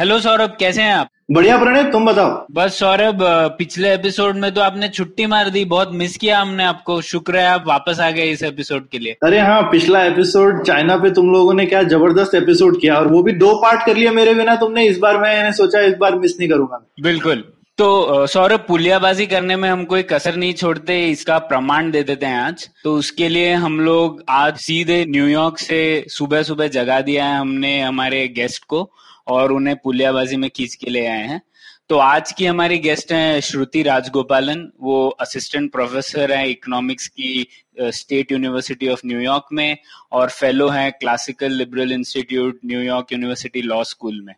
Hello Saurabh कैसे हैं आप? बढ़िया प्रणय तुम बताओ। बस सौरभ पिछले एपिसोड में तो आपने छुट्टी मार दी बहुत मिस किया हमने आपको। शुक्र है आप वापस आ गए इस एपिसोड के लिए। अरे हाँ पिछला एपिसोड चाइना पे तुम लोगों ने क्या ज़बरदस्त एपिसोड किया और वो भी दो पार्ट कर लिया मेरे बिना तुमने इस बार मैंने सोचा इस बार मिस नहीं करूँगा बिल्कुल। तो सौरभ पुलियाबाजी करने में हम कोई कसर नहीं छोड़ते इसका प्रमाण दे देते हैं आज। तो उसके लिए हम लोग आज सीधे न्यूयॉर्क से सुबह सुबह जगा दिया है हमने हमारे गेस्ट को। और उन्हें पुलियाबाजी में खींच के ले आए हैं। तो आज की हमारी गेस्ट हैं श्रुति राजगोपालन, वो असिस्टेंट प्रोफेसर हैं इकोनॉमिक्स की state university of New York में और फेलो हैं classical liberal institute New York university law school में।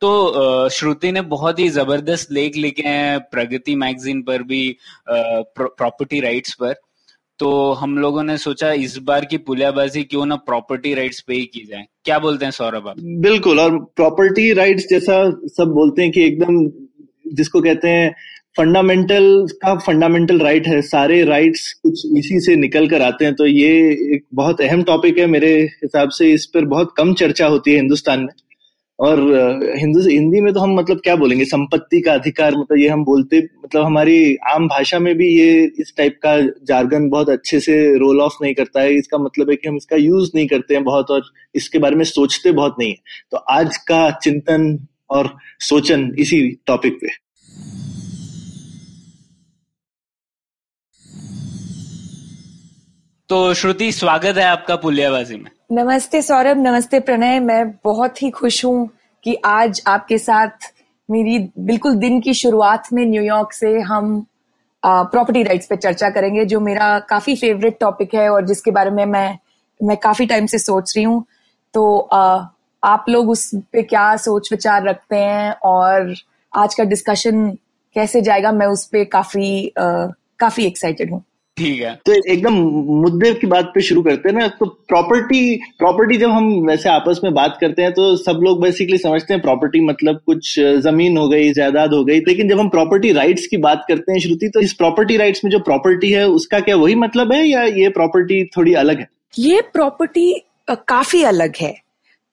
तो श्रुति ने बहुत ही ज़बरदस्त लेख लिखे हैं प्रगति मैगजीन पर भी प्रॉपर्टी राइट्स पर। तो हम लोगों ने सोचा, इस बार की पुलियाबाजी क्यों ना प्रॉपर्टी राइट्स पे ही की जाए। क्या बोलते हैं सौरभ आप? बिल्कुल, और प्रॉपर्टी राइट्स जैसा सब बोलते हैं कि एकदम जिसको कहते हैं फंडामेंटल का फंडामेंटल राइट है। सारे राइट्स कुछ इसी से निकल कर आते हैं। तो ये एक बहुत अहम टॉपिक है मेरे हिसाब से। इस पर बहुत कम चर्चा होती है हिंदुस्तान में। और हिंदू हिंदी में तो हम मतलब क्या बोलेंगे? संपत्ति का अधिकार मतलब ये हम बोलते मतलब हमारी आम भाषा में भी ये इस टाइप का जार्गन बहुत अच्छे से रोल ऑफ़ नहीं करता है। इसका मतलब है कि हम इसका यूज़ नहीं करते हैं बहुत और इसके बारे में सोचते बहुत नहीं है। तो आज का चिंतन और सोचन इसी टॉपिक पे। तो श्रुति स्वागत है आपका पुलियाबाजी में। नमस्ते सौरभ नमस्ते प्रणय। मैं बहुत ही खुश हूँ कि आज आपके साथ मेरी बिल्कुल दिन की शुरुआत में न्यूयॉर्क से हम प्रॉपर्टी राइट्स पे चर्चा करेंगे जो मेरा काफ़ी फेवरेट टॉपिक है और जिसके बारे में मैं मैं काफ़ी टाइम से सोच रही हूँ। तो आ, आप लोग उस पे क्या सोच विचार रखते हैं और आज का डिस्कशन कैसे जाएगा मैं उस पे काफ़ी आ, काफ़ी एक्साइटेड हूँ। ठीक है। तो एकदम मुद्दे की बात पे शुरू करते हैं ना तो प्रॉपर्टी प्रॉपर्टी जब हम वैसे आपस में बात करते हैं तो सब लोग बेसिकली समझते हैं प्रॉपर्टी मतलब कुछ ज़मीन हो गई जायदाद हो गई लेकिन जब हम प्रॉपर्टी राइट्स की बात करते हैं श्रुति तो इस प्रॉपर्टी राइट्स में जो प्रॉपर्टी है उसका क्या वही मतलब है या ये प्रॉपर्टी थोड़ी अलग है? ये प्रॉपर्टी काफ़ी अलग है।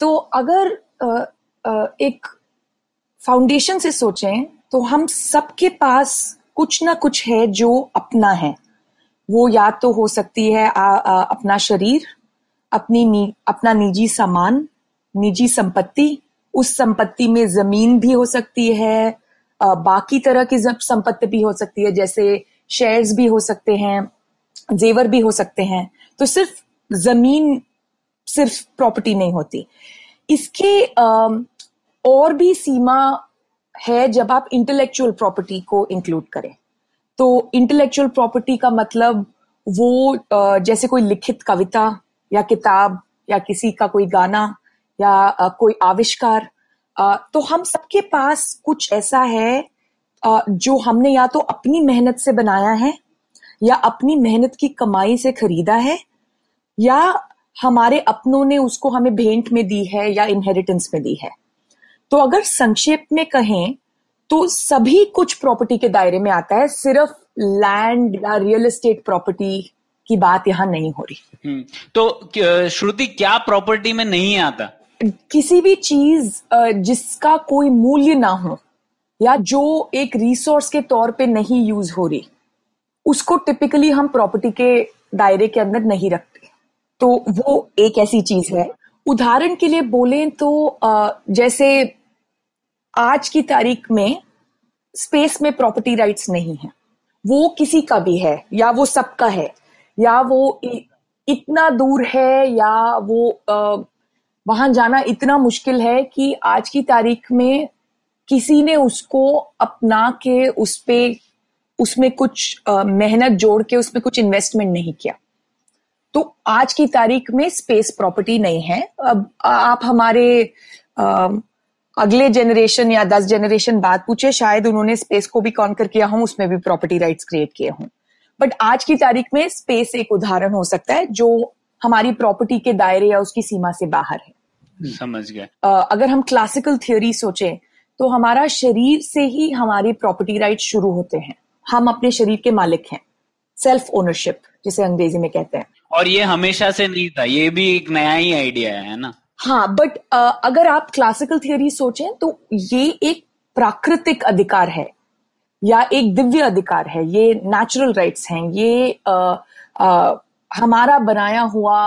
तो अगर एक फाउंडेशन से सोचें तो हम सबके पास कुछ ना कुछ है जो अपना है। वो या तो हो सकती है आ, आ, अपना शरीर अपनी नी, अपना निजी सामान निजी संपत्ति उस संपत्ति में ज़मीन भी हो सकती है अ, बाकी तरह की संपत्ति भी हो सकती है जैसे शेयर्स भी हो सकते हैं जेवर भी हो सकते हैं तो सिर्फ़ ज़मीन सिर्फ़ प्रॉपर्टी नहीं होती। इसके अम, और भी सीमा है जब आप इंटेलेक्चुअल प्रॉपर्टी को इंक्लूड करें। तो इंटेलेक्चुअल प्रॉपर्टी का मतलब वो जैसे कोई लिखित कविता या किताब या किसी का कोई गाना या कोई आविष्कार तो हम सबके पास कुछ ऐसा है जो हमने या तो अपनी मेहनत से बनाया है या अपनी मेहनत की कमाई से खरीदा है या हमारे अपनों ने उसको हमें भेंट में दी है या इनहेरिटेंस में दी है। तो अगर संक्षेप में कहें तो सभी कुछ प्रॉपर्टी के दायरे में आता है सिर्फ़ लैंड या रियल एस्टेट प्रॉपर्टी की बात यहाँ नहीं हो रही। हम्म, तो श्रुति क्या प्रॉपर्टी में नहीं आता? किसी भी चीज़ जिसका कोई मूल्य ना हो या जो एक रिसोर्स के तौर पे नहीं यूज़ हो रही उसको टिपिकली हम प्रॉपर्टी के दायरे के अंदर नहीं रखते। तो वो एक ऐसी चीज़ है। उदाहरण के लिए बोले तो जैसे आज की तारीख में स्पेस में प्रॉपर्टी राइट्स नहीं है। वो किसी का भी है, या वो सबका है, या वो इतना दूर है, या वो वहाँ जाना इतना मुश्किल है कि आज की तारीख में किसी ने उसको अपना के उस पे, उसमें कुछ मेहनत जोड़ के उसमें कुछ इन्वेस्टमेंट नहीं किया। तो आज की तारीख में स्पेस प्रॉपर्टी नहीं है। अब आप हमारे अगले जनरेशन या दस जनरेशन बाद पूछे शायद उन्होंने स्पेस को भी कॉन्कर किया हो उसमें भी प्रॉपर्टी राइट्स क्रिएट किए हों। बट आज की तारीख में स्पेस एक उदाहरण हो सकता है जो हमारी प्रॉपर्टी के दायरे या उसकी सीमा से बाहर है। समझ गए अगर हम क्लासिकल थ्योरी सोचें तो हमारा शरीर से ही हमारी प्रॉपर्टी राइट शुरू होते हैं। हम अपने शरीर के मालिक हैं। सेल्फ ओनरशिप जिसे अंग्रेज़ी में कहते हैं। और ये हमेशा से नहीं था ये भी एक नया ही आइडिया है ना? हाँ बट अगर आप क्लासिकल थियोरी सोचें तो ये एक प्राकृतिक अधिकार है या एक दिव्य अधिकार है ये नेचुरल राइट्स हैं ये आ, आ, हमारा बनाया हुआ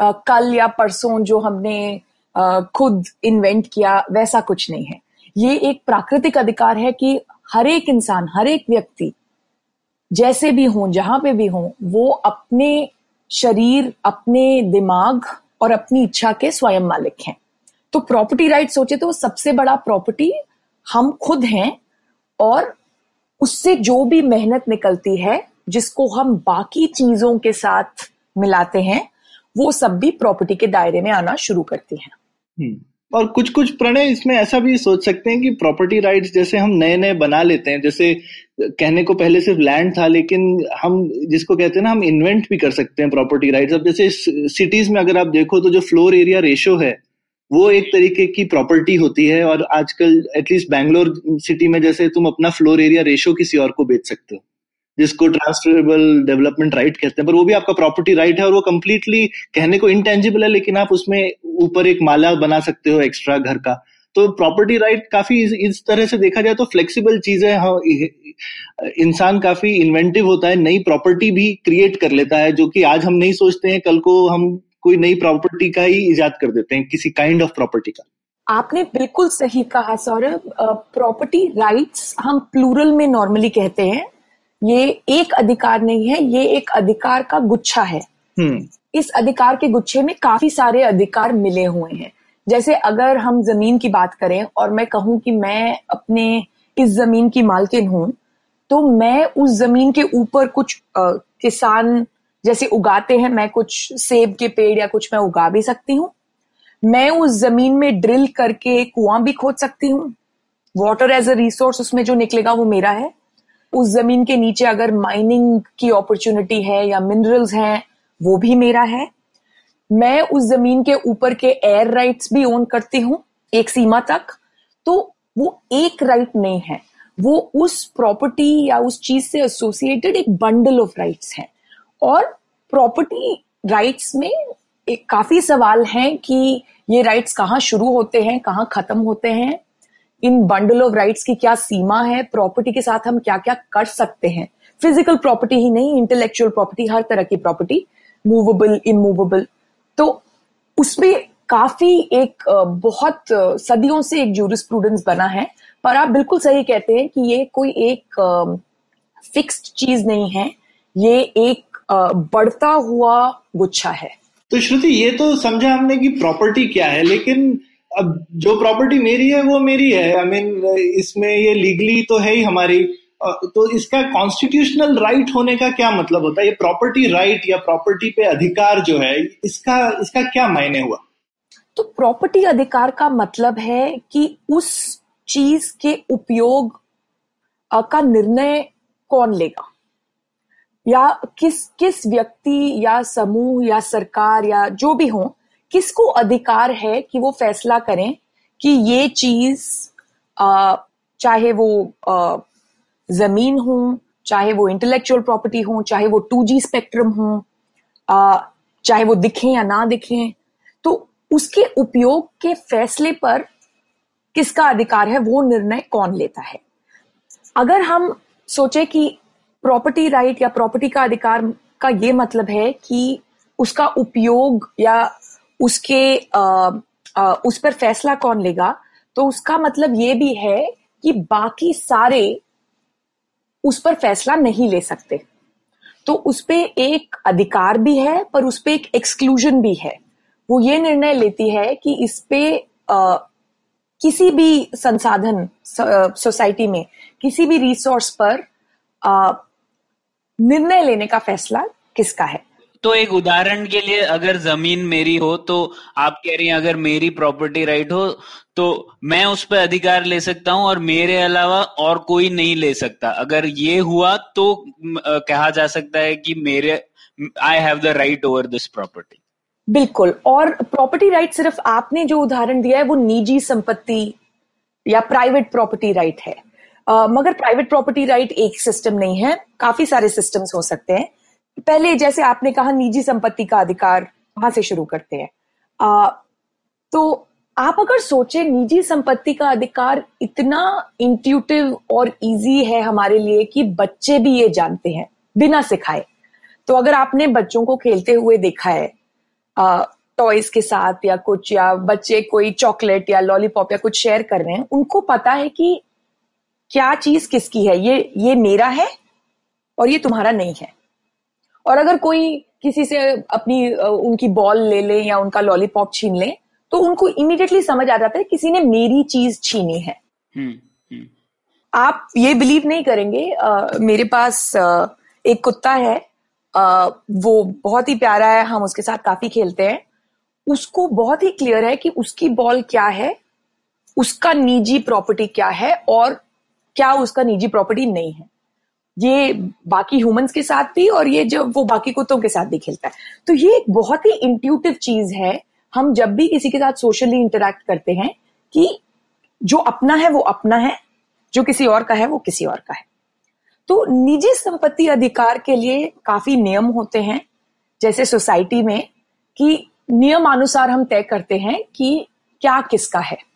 आ, कल या परसों जो हमने आ, खुद इन्वेंट किया वैसा कुछ नहीं है। ये एक प्राकृतिक अधिकार है कि हर एक इंसान हर एक व्यक्ति जैसे भी हो जहाँ पे भी हो वो अपने शरीर अपने दिमाग और अपनी इच्छा के स्वयं मालिक हैं तो प्रॉपर्टी राइट सोचे तो सबसे बड़ा प्रॉपर्टी हम खुद हैं और उससे जो भी मेहनत निकलती है, जिसको हम बाकी चीज़ों के साथ मिलाते हैं, वो सब भी प्रॉपर्टी के दायरे में आना शुरू करती हैं हम्म। और कुछ कुछ प्रणय इसमें ऐसा भी सोच सकते हैं कि प्रॉपर्टी राइट्स जैसे हम नए नए बना लेते हैं, जैसे कहने को पहले सिर्फ़ लैंड था, लेकिन हम जिसको कहते हैं ना, हम इन्वेंट भी कर सकते हैं प्रॉपर्टी राइट्स अब जैसे सिटीज़ में अगर आप देखो तो जो फ्लोर एरिया रेशो है, वो एक तरीके की प्रॉपर्टी होती है और आजकल एटलीस्ट बैंगलोर सिटी में जैसे तुम अपना फ्लोर एरिया रेशो किसी और को बेच सकते हो। जिसको ट्रांसफरेबल डेवलपमेंट राइट कहते हैं पर वो भी आपका प्रॉपर्टी राइट right है और वो कम्प्लीटली कहने को इंटेंजिबल है लेकिन आप उसमें ऊपर एक माला बना सकते हो एक्स्ट्रा घर का। तो प्रॉपर्टी राइट right काफ़ी इस, इस तरह से देखा जाए तो फ्लेक्सिबल चीज़ है हाँ इंसान काफ़ी इन्वेंटिव होता है नई प्रॉपर्टी भी क्रिएट कर लेता है जो कि आज हम नहीं सोचते हैं कल को हम कोई नई प्रॉपर्टी का ही इजाद कर देते हैं किसी काइंड ऑफ़ प्रॉपर्टी का। आपने बिल्कुल सही कहा सौरभ। प्रॉपर्टी राइट्स हम प्लूरल में नॉर्मली कहते हैं। ये एक अधिकार नहीं है ये एक अधिकार का गुच्छा है। हम्म। इस अधिकार के गुच्छे में काफ़ी सारे अधिकार मिले हुए हैं। जैसे अगर हम ज़मीन की बात करें और मैं कहूँ कि मैं अपने इस ज़मीन की मालकिन हूँ तो मैं उस ज़मीन के ऊपर कुछ आ, किसान जैसे उगाते हैं मैं कुछ सेब के पेड़ या कुछ मैं उगा भी सकती हूँ। मैं उस ज़मीन में ड्रिल करके कुआँ भी खोद सकती हूँ। वाटर एज अ रिसोर्स उसमें जो निकलेगा वो मेरा है। उस ज़मीन के नीचे अगर माइनिंग की अपॉर्चुनिटी है या मिनरल्स हैं, वो भी मेरा है। मैं उस ज़मीन के ऊपर के एयर राइट्स भी ओन करती हूँ, एक सीमा तक। तो वो एक राइट नहीं है। वो उस प्रॉपर्टी या उस चीज़ से एसोसिएटेड एक बंडल ऑफ़ राइट्स है। और प्रॉपर्टी राइट्स में एक काफ़ी सवाल हैं कि ये राइट्स कहाँ शुरू होते हैं, कहाँ खत्म होते हैं। इन बंडल ऑफ़ राइट्स की क्या सीमा है? प्रॉपर्टी के साथ हम क्या क्या कर सकते हैं? फ़िज़िकल प्रॉपर्टी ही नहीं इंटेलेक्चुअल प्रॉपर्टी हर तरह की प्रॉपर्टी मूवेबल इमूवेबल तो उसमें काफ़ी एक बहुत सदियों से एक जूरिस्प्रूडेंस बना है, पर आप बिल्कुल सही कहते हैं कि ये कोई एक फिक्स्ड चीज़ नहीं है। ये एक बढ़ता हुआ गुच्छा है। तो श्रुति, ये तो समझा हमने कि प्रॉपर्टी क्या है, लेकिन अब जो प्रॉपर्टी मेरी है वो मेरी है। आई I मीन mean, इसमें ये लीगली तो है ही हमारी। तो इसका कॉन्स्टिट्यूशनल राइट होने का क्या मतलब होता है? ये प्रॉपर्टी राइट या प्रॉपर्टी पे अधिकार जो है इसका इसका क्या मायने हुआ? तो प्रॉपर्टी अधिकार का मतलब है कि उस चीज़ के उपयोग का निर्णय कौन लेगा? या किस किस व्यक्ति या समूह या सरकार या जो भी हो किसको अधिकार है कि वो फैसला करें कि ये चीज़ चाहे वो ज़मीन हो, चाहे वो इंटेलेक्चुअल प्रॉपर्टी हो, चाहे वो टू जी स्पेक्ट्रम हो चाहे वो दिखें या ना दिखें तो उसके उपयोग के फैसले पर किसका अधिकार है, वो निर्णय कौन लेता है? अगर हम सोचे कि प्रॉपर्टी राइट या प्रॉपर्टी का अधिकार का ये मतलब है कि उसका उपयोग या उसके आ, आ, उस पर फैसला कौन लेगा? तो उसका मतलब ये भी है कि बाकी सारे उस पर फैसला नहीं ले सकते। तो उस पर एक अधिकार भी है पर उस पर एक एक्सक्लूजन भी है। वो ये निर्णय लेती है कि इस पे आ, किसी भी संसाधन सोसाइटी में किसी भी रिसोर्स पर निर्णय लेने का फैसला किसका है? तो एक उदाहरण के लिए अगर ज़मीन मेरी हो तो आप कह रही हैं अगर मेरी प्रॉपर्टी राइट हो तो मैं उस पर अधिकार ले सकता हूँ और मेरे अलावा और कोई नहीं ले सकता। अगर ये हुआ तो कहा जा सकता है कि मेरे I have the right over this property बिल्कुल। और प्रॉपर्टी राइट सिर्फ़ आपने जो उदाहरण दिया है वो निजी संपत्ति या प्राइवेट प्रॉपर्टी राइट है। uh, मगर प्राइवेट प्रॉपर्टी राइट एक सिस्टम नहीं है। काफ़ी सारे सिस्टम्स हो सकते हैं। पहले जैसे आपने कहा निजी संपत्ति का अधिकार वहाँ से शुरू करते हैं। आ, तो आप अगर सोचे निजी संपत्ति का अधिकार इतना इंट्यूटिव और इजी है हमारे लिए कि बच्चे भी ये जानते हैं बिना सिखाए। तो अगर आपने बच्चों को खेलते हुए देखा है टॉयज के साथ या कुछ या बच्चे कोई चॉकलेट या लॉलीपॉप या कुछ शेयर कर रहे हैं उनको पता है कि क्या चीज़ किसकी है? ये ये मेरा है और ये तुम्हारा नहीं है। और अगर कोई किसी से अपनी उनकी बॉल ले ले या उनका लॉलीपॉप छीन ले तो उनको इमीडिएटली समझ आ जाता है किसी ने मेरी चीज़ छीनी है। हम्म, हम्म। आप ये बिलीव नहीं करेंगे आ, मेरे पास आ, एक कुत्ता है आ, वो बहुत ही प्यारा है हम उसके साथ काफ़ी खेलते हैं। उसको बहुत ही क्लियर है कि उसकी बॉल क्या है उसका निजी प्रॉपर्टी क्या है और क्या उसका निजी प्रॉपर्टी नहीं है। ये बाकी ह्यूमंस के साथ भी और ये जब वो बाकी कुत्तों के साथ भी खेलता है। तो ये एक बहुत ही इंट्यूटिव चीज़ है। हम जब भी किसी के साथ सोशली इंटरेक्ट करते हैं कि जो अपना है, वो अपना है। जो किसी और का है, वो किसी और का है। तो निजी संपत्ति अधिकार के लिए काफ़ी नियम होते हैं। जैसे सोसाइटी में कि नियमानुसार हम तय करते हैं कि क्या किसका है।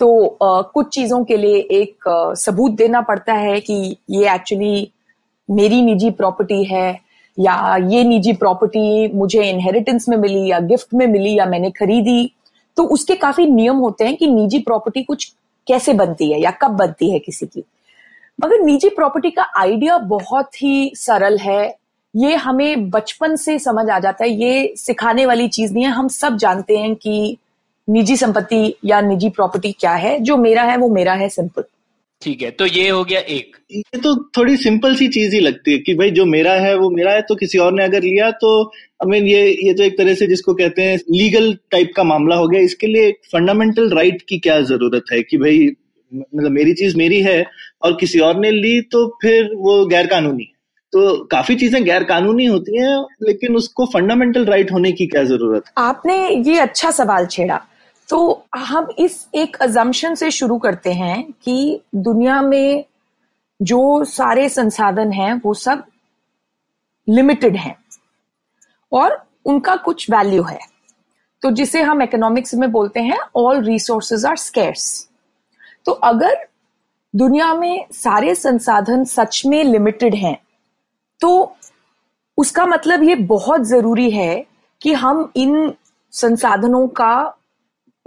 तो uh, कुछ चीज़ों के लिए एक uh, सबूत देना पड़ता है कि ये एक्चुअली मेरी निजी प्रॉपर्टी है या ये निजी प्रॉपर्टी मुझे इनहेरिटेंस में मिली या गिफ्ट में मिली या मैंने खरीदी। तो उसके काफ़ी नियम होते हैं कि निजी प्रॉपर्टी कुछ कैसे बनती है या कब बनती है किसी की। मगर निजी प्रॉपर्टी का आइडिया बहुत ही सरल है। ये हमें बचपन से समझ आ जाता है ये सिखाने वाली चीज़ नहीं है। हम सब जानते हैं कि निजी संपत्ति या निजी प्रॉपर्टी क्या है? जो मेरा है वो मेरा है सिंपल ठीक है तो ये हो गया एक। ये तो थोड़ी सिंपल सी चीज़ ही लगती है कि भाई जो मेरा है वो मेरा है तो किसी और ने अगर लिया तो आई मीन ये ये तो एक तरह से जिसको कहते हैं लीगल टाइप का मामला हो गया। इसके लिए फंडामेंटल राइट right की क्या ज़रूरत है कि भाई मतलब मेरी चीज़ मेरी है और किसी और ने ली तो फिर वो गैर कानूनी है। तो काफ़ी चीज़ें गैर कानूनी होती हैं लेकिन उसको फंडामेंटल राइट होने की क्या ज़रूरत है? आपने ये अच्छा सवाल छेड़ा। तो हम इस एक अजम्पशन से शुरू करते हैं कि दुनिया में जो सारे संसाधन हैं, वो सब लिमिटेड हैं और उनका कुछ वैल्यू है। तो जिसे हम इकोनॉमिक्स में बोलते हैं ऑल रिसोर्सेज आर स्केर्स तो अगर दुनिया में सारे संसाधन सच में लिमिटेड हैं तो उसका मतलब ये बहुत ज़रूरी है कि हम इन संसाधनों का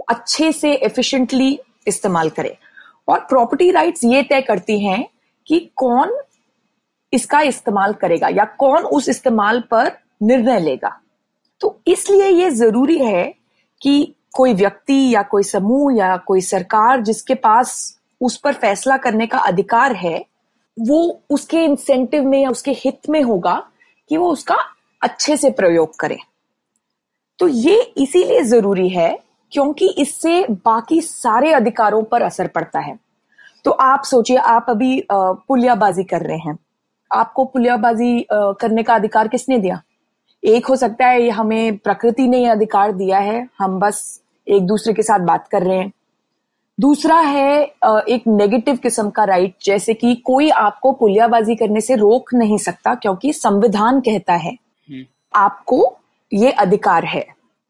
अच्छे से एफिशिएंटली इस्तेमाल करें। और प्रॉपर्टी राइट्स ये तय करती हैं कि कौन इसका इस्तेमाल करेगा या कौन उस इस्तेमाल पर निर्णय लेगा। तो इसलिए ये ज़रूरी है कि कोई व्यक्ति या कोई समूह या कोई सरकार जिसके पास उस पर फैसला करने का अधिकार है, वो उसके इंसेंटिव में या उसके हित में होगा कि वो उसका अच्छे से प्रयोग करे। तो ये इसीलिए ज़रूरी है क्योंकि इससे बाकी सारे अधिकारों पर असर पड़ता है। तो आप सोचिए आप अभी पुलियाबाजी कर रहे हैं। आपको पुलियाबाजी करने का अधिकार किसने दिया? एक हो सकता है ये हमें प्रकृति ने यह अधिकार दिया है हम बस एक दूसरे के साथ बात कर रहे हैं। दूसरा है एक नेगेटिव किस्म का राइट जैसे कि कोई आपको पुलियाबाजी करने से रोक नहीं सकता क्योंकि संविधान कहता है हम्म। आपको ये अधिकार है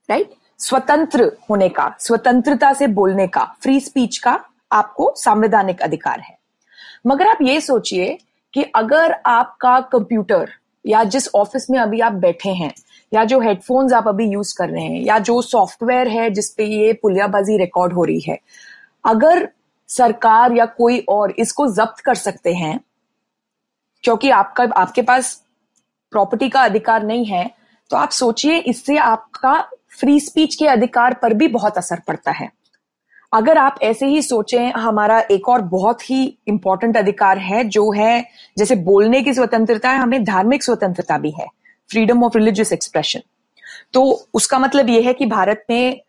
राइट स्वतंत्र होने का, स्वतंत्रता से बोलने का फ्री स्पीच का आपको संवैधानिक अधिकार है। मगर आप ये सोचिए कि अगर आपका कंप्यूटर या जिस ऑफ़िस में अभी आप बैठे हैं, या जो हेडफोन्स आप अभी यूज़ कर रहे हैं, या जो सॉफ्टवेयर है जिसपे ये पुलियाबाजी रिकॉर्ड हो रही है, अगर सरकार या कोई और इसको जब्त कर सकते हैं, क्योंकि आपका, आपके पास प्रॉपर्टी का अधिकार नहीं है तो आप सोचिए इससे आपका फ्री स्पीच के अधिकार पर भी बहुत असर पड़ता है। अगर आप ऐसे ही सोचें, हमारा एक और बहुत ही इंपॉर्टेंट अधिकार है, जो है, जैसे बोलने की स्वतंत्रता है, हमें धार्मिक स्वतंत्रता भी है फ्रीडम ऑफ़ रिलीजियस एक्सप्रेशन तो उसका मतलब यह है कि भारत में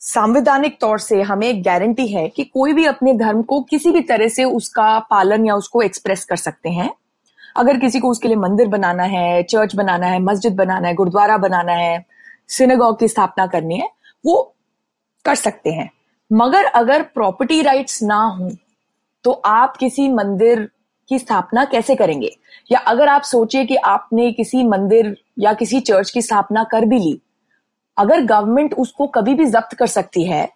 सांविधानिक तौर से हमें एक गारंटी है कि कोई भी अपने धर्म को किसी भी तरह से उसका पालन या उसको एक्सप्रेस कर सकते हैं। अगर किसी को उसके लिए मंदिर बनाना है चर्च बनाना है, मस्जिद बनाना है, गुरुद्वारा बनाना है सिनेगॉग की स्थापना करनी है, वो कर सकते हैं। मगर अगर प्रॉपर्टी राइट्स ना हो तो आप किसी मंदिर की स्थापना कैसे करेंगे? या अगर आप सोचिए कि आपने किसी मंदिर या किसी चर्च की स्थापना कर भी ली, अगर गवर्नमेंट उसको कभी भी जब्त कर सकती है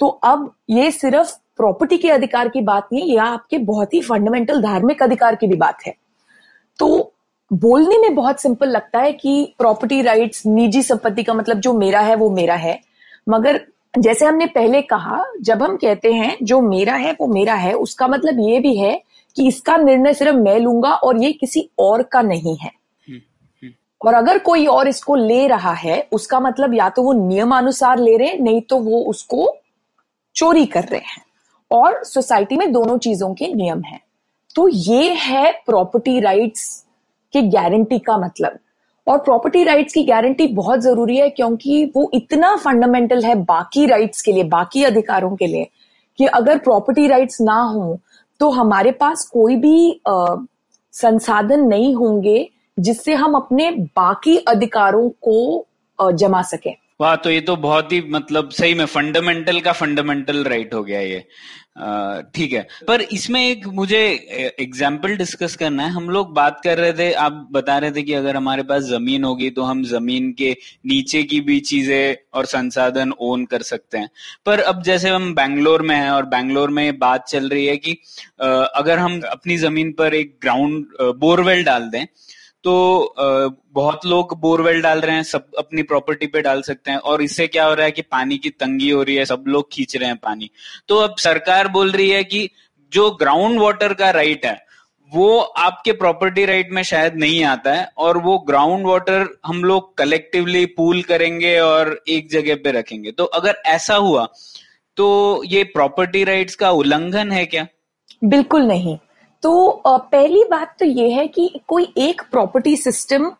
तो अब ये सिर्फ़ प्रॉपर्टी के अधिकार की बात नहीं यह आपके बहुत ही फंडामेंटल धार्मिक अधिकार की भी बात है। तो बोलने में बहुत सिंपल लगता है कि प्रॉपर्टी राइट्स निजी संपत्ति का मतलब जो मेरा है वो मेरा है। मगर जैसे हमने पहले कहा जब हम कहते हैं जो मेरा है वो मेरा है उसका मतलब ये भी है कि इसका निर्णय सिर्फ़ मैं लूँगा और ये किसी और का नहीं है। और अगर कोई और इसको ले रहा है उसका मतलब या तो वो नियमानुसार ले रहे हैं नहीं तो वो उसको चोरी कर रहे हैं। और सोसाइटी में दोनों चीज़ों के नियम हैं। तो ये है प्रॉपर्टी राइट्स के गारंटी का मतलब। और प्रॉपर्टी राइट्स की गारंटी बहुत ज़रूरी है क्योंकि वो इतना फंडामेंटल है बाकी राइट्स के लिए बाकी अधिकारों के लिए कि अगर प्रॉपर्टी राइट्स ना हो तो हमारे पास कोई भी आ, संसाधन नहीं होंगे जिससे हम अपने बाकी अधिकारों को आ, जमा सकें। वाह तो ये तो बहुत ही मतलब सही में फंडामेंटल का फंडामेंटल राइट हो गया ये। ठीक है। पर इसमें एक मुझे एग्ज़ाम्पल डिस्कस करना है। हम लोग बात कर रहे थे, आप बता रहे थे कि अगर हमारे पास ज़मीन होगी तो हम ज़मीन के नीचे की भी चीज़ें और संसाधन ओन कर सकते हैं। पर अब जैसे हम बैंगलोर में हैं और बैंगलोर में बात चल रही है कि अगर हम अपनी ज़मीन पर एक ग्राउंड बोरवेल डाल दें तो बहुत लोग बोरवेल डाल रहे हैं, सब अपनी प्रॉपर्टी पे डाल सकते हैं और इससे क्या हो रहा है कि पानी की तंगी हो रही है, सब लोग खींच रहे हैं पानी। तो अब सरकार बोल रही है कि जो ग्राउंड वाटर का राइट है, वो आपके प्रॉपर्टी राइट में शायद नहीं आता है और वो ग्राउंड वाटर हम लोग कलेक्टिवली पूल करेंगे और एक जगह पे रखेंगे। तो अगर ऐसा हुआ तो ये प्रॉपर्टी राइट्स का उल्लंघन है क्या? बिल्कुल नहीं। तो पहली बात तो ये है कि कोई एक प्रॉपर्टी सिस्टम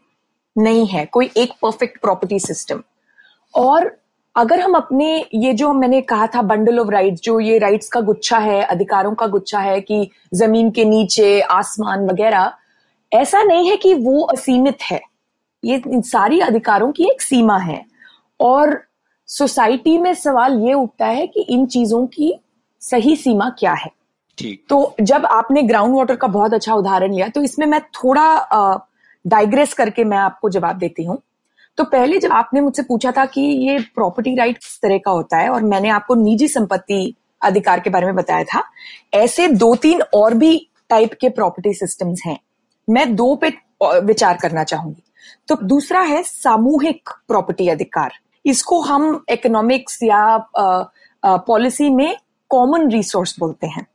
नहीं है, कोई एक परफेक्ट प्रॉपर्टी सिस्टम और अगर हम अपने, ये जो मैंने कहा था बंडल ऑफ़ राइट्स जो ये राइट्स का गुच्छा है, अधिकारों का गुच्छा है कि ज़मीन के नीचे, आसमान वगैरह, ऐसा नहीं है कि वो असीमित है। ये सारी अधिकारों की एक सीमा है। और सोसाइटी में सवाल ये उठता है कि इन चीज़ों की सही सीमा क्या है? तो जब आपने ग्राउंड वाटर का बहुत अच्छा उदाहरण लिया तो इसमें मैं थोड़ा डाइग्रेस करके मैं आपको जवाब देती हूँ। तो पहले जब आपने मुझसे पूछा था कि ये प्रॉपर्टी राइट किस तरह का होता है, और मैंने आपको निजी संपत्ति अधिकार के बारे में बताया था, ऐसे दो तीन और भी टाइप के प्रॉपर्टी सिस्टम्स हैं। मैं दो पे विचार करना चाहूँगी। तो दूसरा है सामूहिक प्रॉपर्टी अधिकार। इसको हम इकोनॉमिक्स या पॉलिसी में कॉमन रिसोर्स बोलते हैं।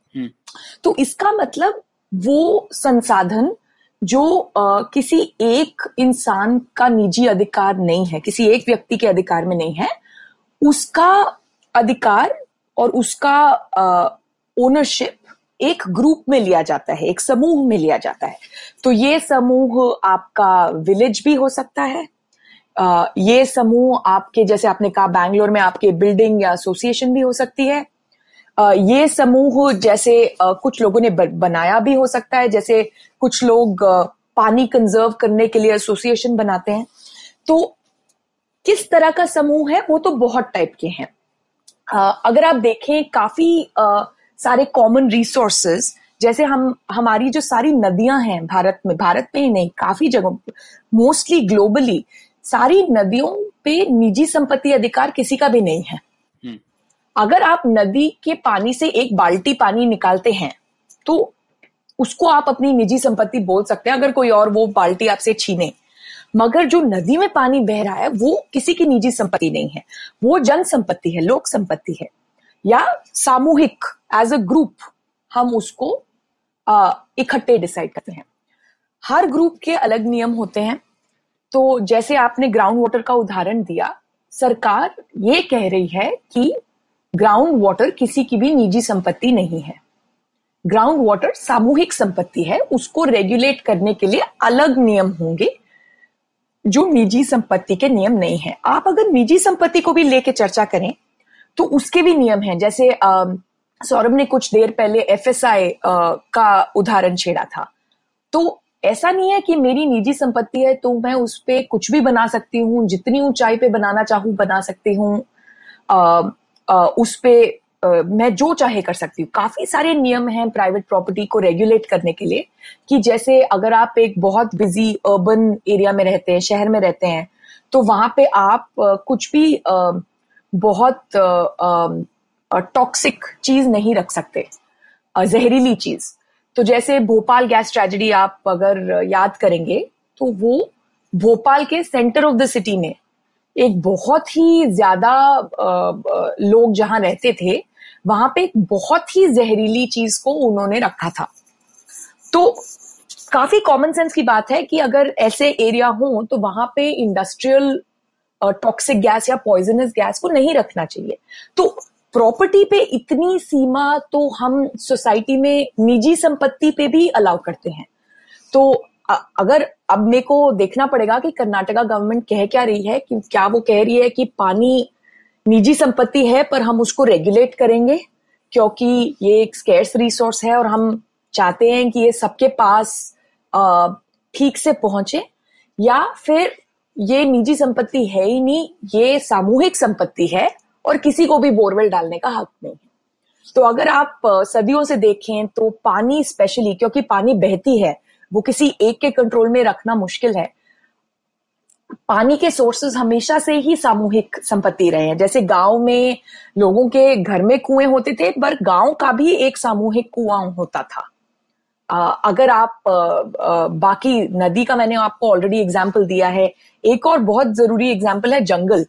तो इसका मतलब वो संसाधन जो आ, किसी एक इंसान का निजी अधिकार नहीं है किसी एक व्यक्ति के अधिकार में नहीं है उसका अधिकार और उसका ओनरशिप एक ग्रुप में लिया जाता है एक समूह में लिया जाता है। तो ये समूह आपका विलेज भी हो सकता है आ, ये समूह आपके जैसे आपने कहा बैंगलोर में आपके बिल्डिंग या एसोसिएशन भी हो सकती है ये समूह जैसे कुछ लोगों ने बनाया भी हो सकता है, जैसे कुछ लोग पानी कंजर्व करने के लिए एसोसिएशन बनाते हैं। तो किस तरह का समूह है, वो तो बहुत टाइप के हैं। अगर आप देखें, काफ़ी सारे कॉमन रिसोर्सेज जैसे हम, हमारी जो सारी नदियाँ हैं भारत में भारत में ही नहीं, काफ़ी जगहों मोस्टली ग्लोबली सारी नदियों पे निजी संपत्ति अधिकार किसी का भी नहीं है। अगर आप नदी के पानी से एक बाल्टी पानी निकालते हैं तो उसको आप अपनी निजी संपत्ति बोल सकते हैं, अगर कोई और वो बाल्टी आपसे छीने। मगर जो नदी में पानी बह रहा है, वो किसी की निजी संपत्ति नहीं है। वो जन संपत्ति है, लोक संपत्ति है। या सामूहिक एज अ ग्रुप हम उसको इकट्ठे डिसाइड करते हैं। हर ग्रुप के अलग नियम होते हैं। तो जैसे आपने ग्राउंड वाटर का उदाहरण दिया, सरकार ये कह रही है कि ग्राउंड वाटर किसी की भी निजी संपत्ति नहीं है। ग्राउंड वाटर सामूहिक संपत्ति है, उसको रेगुलेट करने के लिए अलग नियम होंगे, जो निजी संपत्ति के नियम नहीं है। आप अगर निजी संपत्ति को भी लेके चर्चा करें तो उसके भी नियम हैं। जैसे सौरभ ने कुछ देर पहले एफएसआई का उदाहरण छेड़ा था। तो ऐसा नहीं है कि मेरी निजी संपत्ति है तो मैं उस पर कुछ भी बना सकती हूँ, जितनी ऊंचाई पे बनाना चाहूँ, बना सकती हूँ। उस पे मैं जो चाहे कर सकती हूँ। काफ़ी सारे नियम हैं प्राइवेट प्रॉपर्टी को रेगुलेट करने के लिए कि जैसे अगर आप एक बहुत बिज़ी अर्बन एरिया में रहते हैं, शहर में रहते हैं तो वहाँ पे आप कुछ भी बहुत टॉक्सिक चीज़ नहीं रख सकते। जहरीली चीज़। तो जैसे भोपाल गैस ट्रेजेडी आप अगर याद करेंगे तो वो भोपाल के सेंटर ऑफ़ द सिटी में एक बहुत ही ज़्यादा लोग जहाँ रहते थे, वहाँ पे एक बहुत ही जहरीली चीज़ को उन्होंने रखा था। तो काफ़ी कॉमन सेंस की बात है कि अगर ऐसे एरिया हो तो वहाँ पे इंडस्ट्रियल टॉक्सिक गैस या पॉइजनस गैस को नहीं रखना चाहिए। तो प्रॉपर्टी पे इतनी सीमा तो हम सोसाइटी में निजी संपत्ति पे भी अलाउ करते हैं। तो अगर अब मेरे को देखना पड़ेगा कि कर्नाटका गवर्नमेंट कह क्या रही है, कि क्या वो कह रही है कि पानी निजी संपत्ति है, पर हम उसको रेगुलेट करेंगे, क्योंकि ये एक स्केर्स रिसोर्स है और हम चाहते हैं कि ये सबके पास ठीक से पहुँचे, या फिर ये निजी संपत्ति है ही नहीं, ये सामूहिक संपत्ति है और किसी को भी बोरवेल डालने का हक नहीं है। तो अगर आप सदियों से देखें तो पानी स्पेशली क्योंकि पानी बहती है वो किसी एक के कंट्रोल में रखना मुश्किल है। पानी के सोर्सेज हमेशा से ही सामूहिक संपत्ति रहे हैं। जैसे गाँव में लोगों के घर में कुएँ होते थे पर गाँव का भी एक सामूहिक कुआँ होता था। आ, अगर आप आ, आ, बाकी नदी का मैंने आपको ऑलरेडी एग्ज़ाम्पल दिया है। एक और बहुत ज़रूरी एग्ज़ाम्पल है जंगल।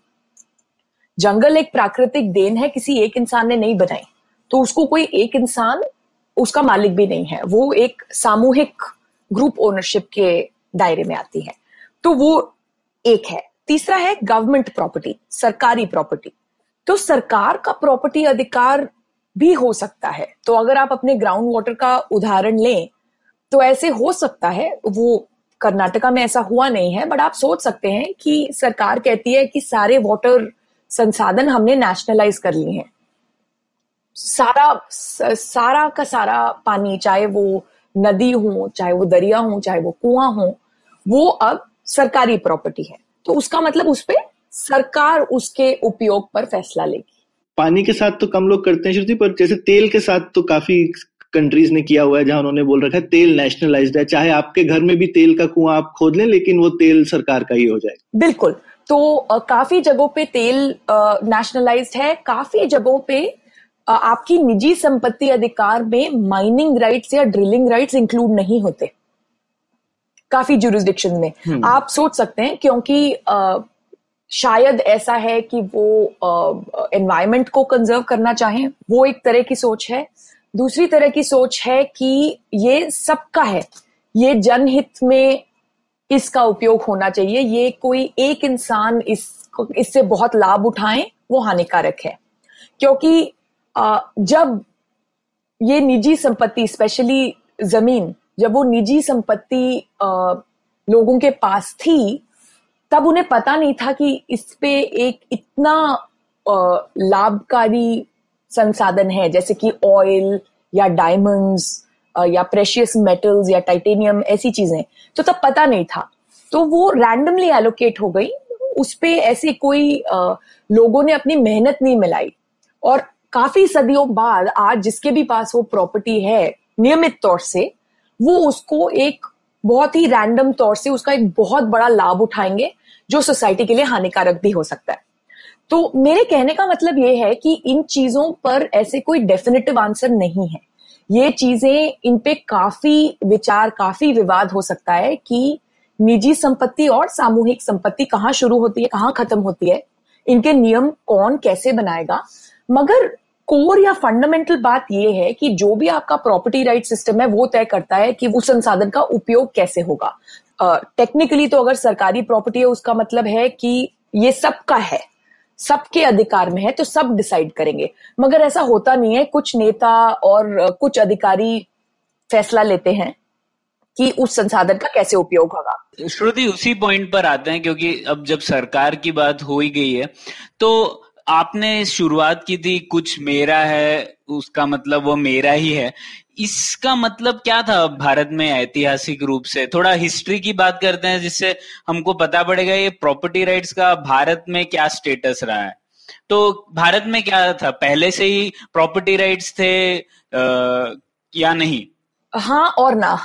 जंगल एक प्राकृतिक देन है किसी एक इंसान ने नहीं बनाई। तो उसको कोई एक इंसान उसका मालिक भी नहीं है। वो एक सामूहिक ग्रुप ओनरशिप के दायरे में आती है। तो वो एक है। तीसरा है गवर्नमेंट प्रॉपर्टी सरकारी प्रॉपर्टी तो सरकार का प्रॉपर्टी अधिकार भी हो सकता है। तो अगर आप अपने ग्राउंड वाटर का उदाहरण लें तो ऐसे हो सकता है। वो कर्नाटका में ऐसा हुआ नहीं है बट आप सोच सकते हैं कि सरकार कहती है कि सारे वाटर संसाधन हमने नेशनलाइज कर लिए हैं। सारा सारा का सारा पानी, चाहे वो नदी हो चाहे वो दरिया हो चाहे वो कुआँ हो वो अब सरकारी प्रॉपर्टी है। तो उसका मतलब उस पर सरकार उसके उपयोग पर फैसला लेगी। पानी के साथ तो कम लोग करते हैं श्रुति पर जैसे तेल के साथ तो काफ़ी कंट्रीज़ ने किया हुआ है जहाँ उन्होंने बोल रखा है तेल नेशनलाइज्ड है। चाहे आपके घर में भी तेल का कुआँ आप खोद लें लेकिन वो तेल सरकार का ही हो जाए बिल्कुल। तो आ, काफ़ी जगहों पे तेल नेशनलाइज्ड है काफ़ी जगहों पे आपकी निजी संपत्ति अधिकार में माइनिंग राइट्स या ड्रिलिंग राइट्स इंक्लूड नहीं होते। काफ़ी जुरिस्डिक्शन में। हम्म। आप सोच सकते हैं क्योंकि आ, शायद ऐसा है कि वो एनवायरमेंट को कंजर्व करना चाहें वो एक तरह की सोच है। दूसरी तरह की सोच है कि ये सबका है। ये जनहित में इसका उपयोग होना चाहिए। ये कोई एक इंसान इस इससे बहुत लाभ उठाए वो हानिकारक है। क्योंकि जब ये निजी संपत्ति स्पेशली ज़मीन, जब वो निजी संपत्ति लोगों के पास थी, तब उन्हें पता नहीं था कि इस पे एक इतना लाभकारी संसाधन है, जैसे कि ऑयल या डायमंड्स या प्रेशियस मेटल्स या टाइटेनियम ऐसी चीज़ें। तो तब पता नहीं था। तो वो रैंडमली एलोकेट हो गई। उस पर ऐसे कोई लोगों ने अपनी मेहनत नहीं मिलाई। और काफ़ी सदियों बाद आज जिसके भी पास वो प्रॉपर्टी है, नियमित तौर से, वो उसको एक बहुत ही रैंडम तौर से उसका एक बहुत बड़ा लाभ उठाएँगे, जो सोसाइटी के लिए हानिकारक भी हो सकता है। तो मेरे कहने का मतलब ये है कि इन चीज़ों पर ऐसे कोई डेफिनेटिव आंसर नहीं है। ये चीज़ें इन पे काफ़ी विचार, काफ़ी विवाद हो सकता है कि निजी संपत्ति और सामूहिक संपत्ति कहाँ शुरू होती है, कहाँ खत्म होती है, इनके नियम कौन कैसे बनाएगा। मगर कोर या फंडामेंटल बात यह है कि जो भी आपका प्रॉपर्टी राइट सिस्टम है वो तय करता है कि उस संसाधन का उपयोग कैसे होगा। टेक्निकली uh, तो अगर सरकारी प्रॉपर्टी है उसका मतलब है कि ये सबका है सबके अधिकार में है तो सब डिसाइड करेंगे। मगर ऐसा होता नहीं है कुछ नेता और कुछ अधिकारी फैसला लेते हैं कि उस संसाधन का कैसे उपयोग होगा। श्रुति उसी पॉइंट पर आते हैं क्योंकि अब जब सरकार की बात हो ही गई है तो आपने शुरुआत की थी कुछ मेरा है उसका मतलब वो मेरा ही है। इसका मतलब क्या था? भारत में ऐतिहासिक रूप से थोड़ा हिस्ट्री की बात करते हैं जिससे हमको पता पड़ेगा ये प्रॉपर्टी राइट्स का भारत में क्या स्टेटस रहा है। तो भारत में क्या था? पहले से ही प्रॉपर्टी राइट्स थे आ, या नहीं? हाँ और ना।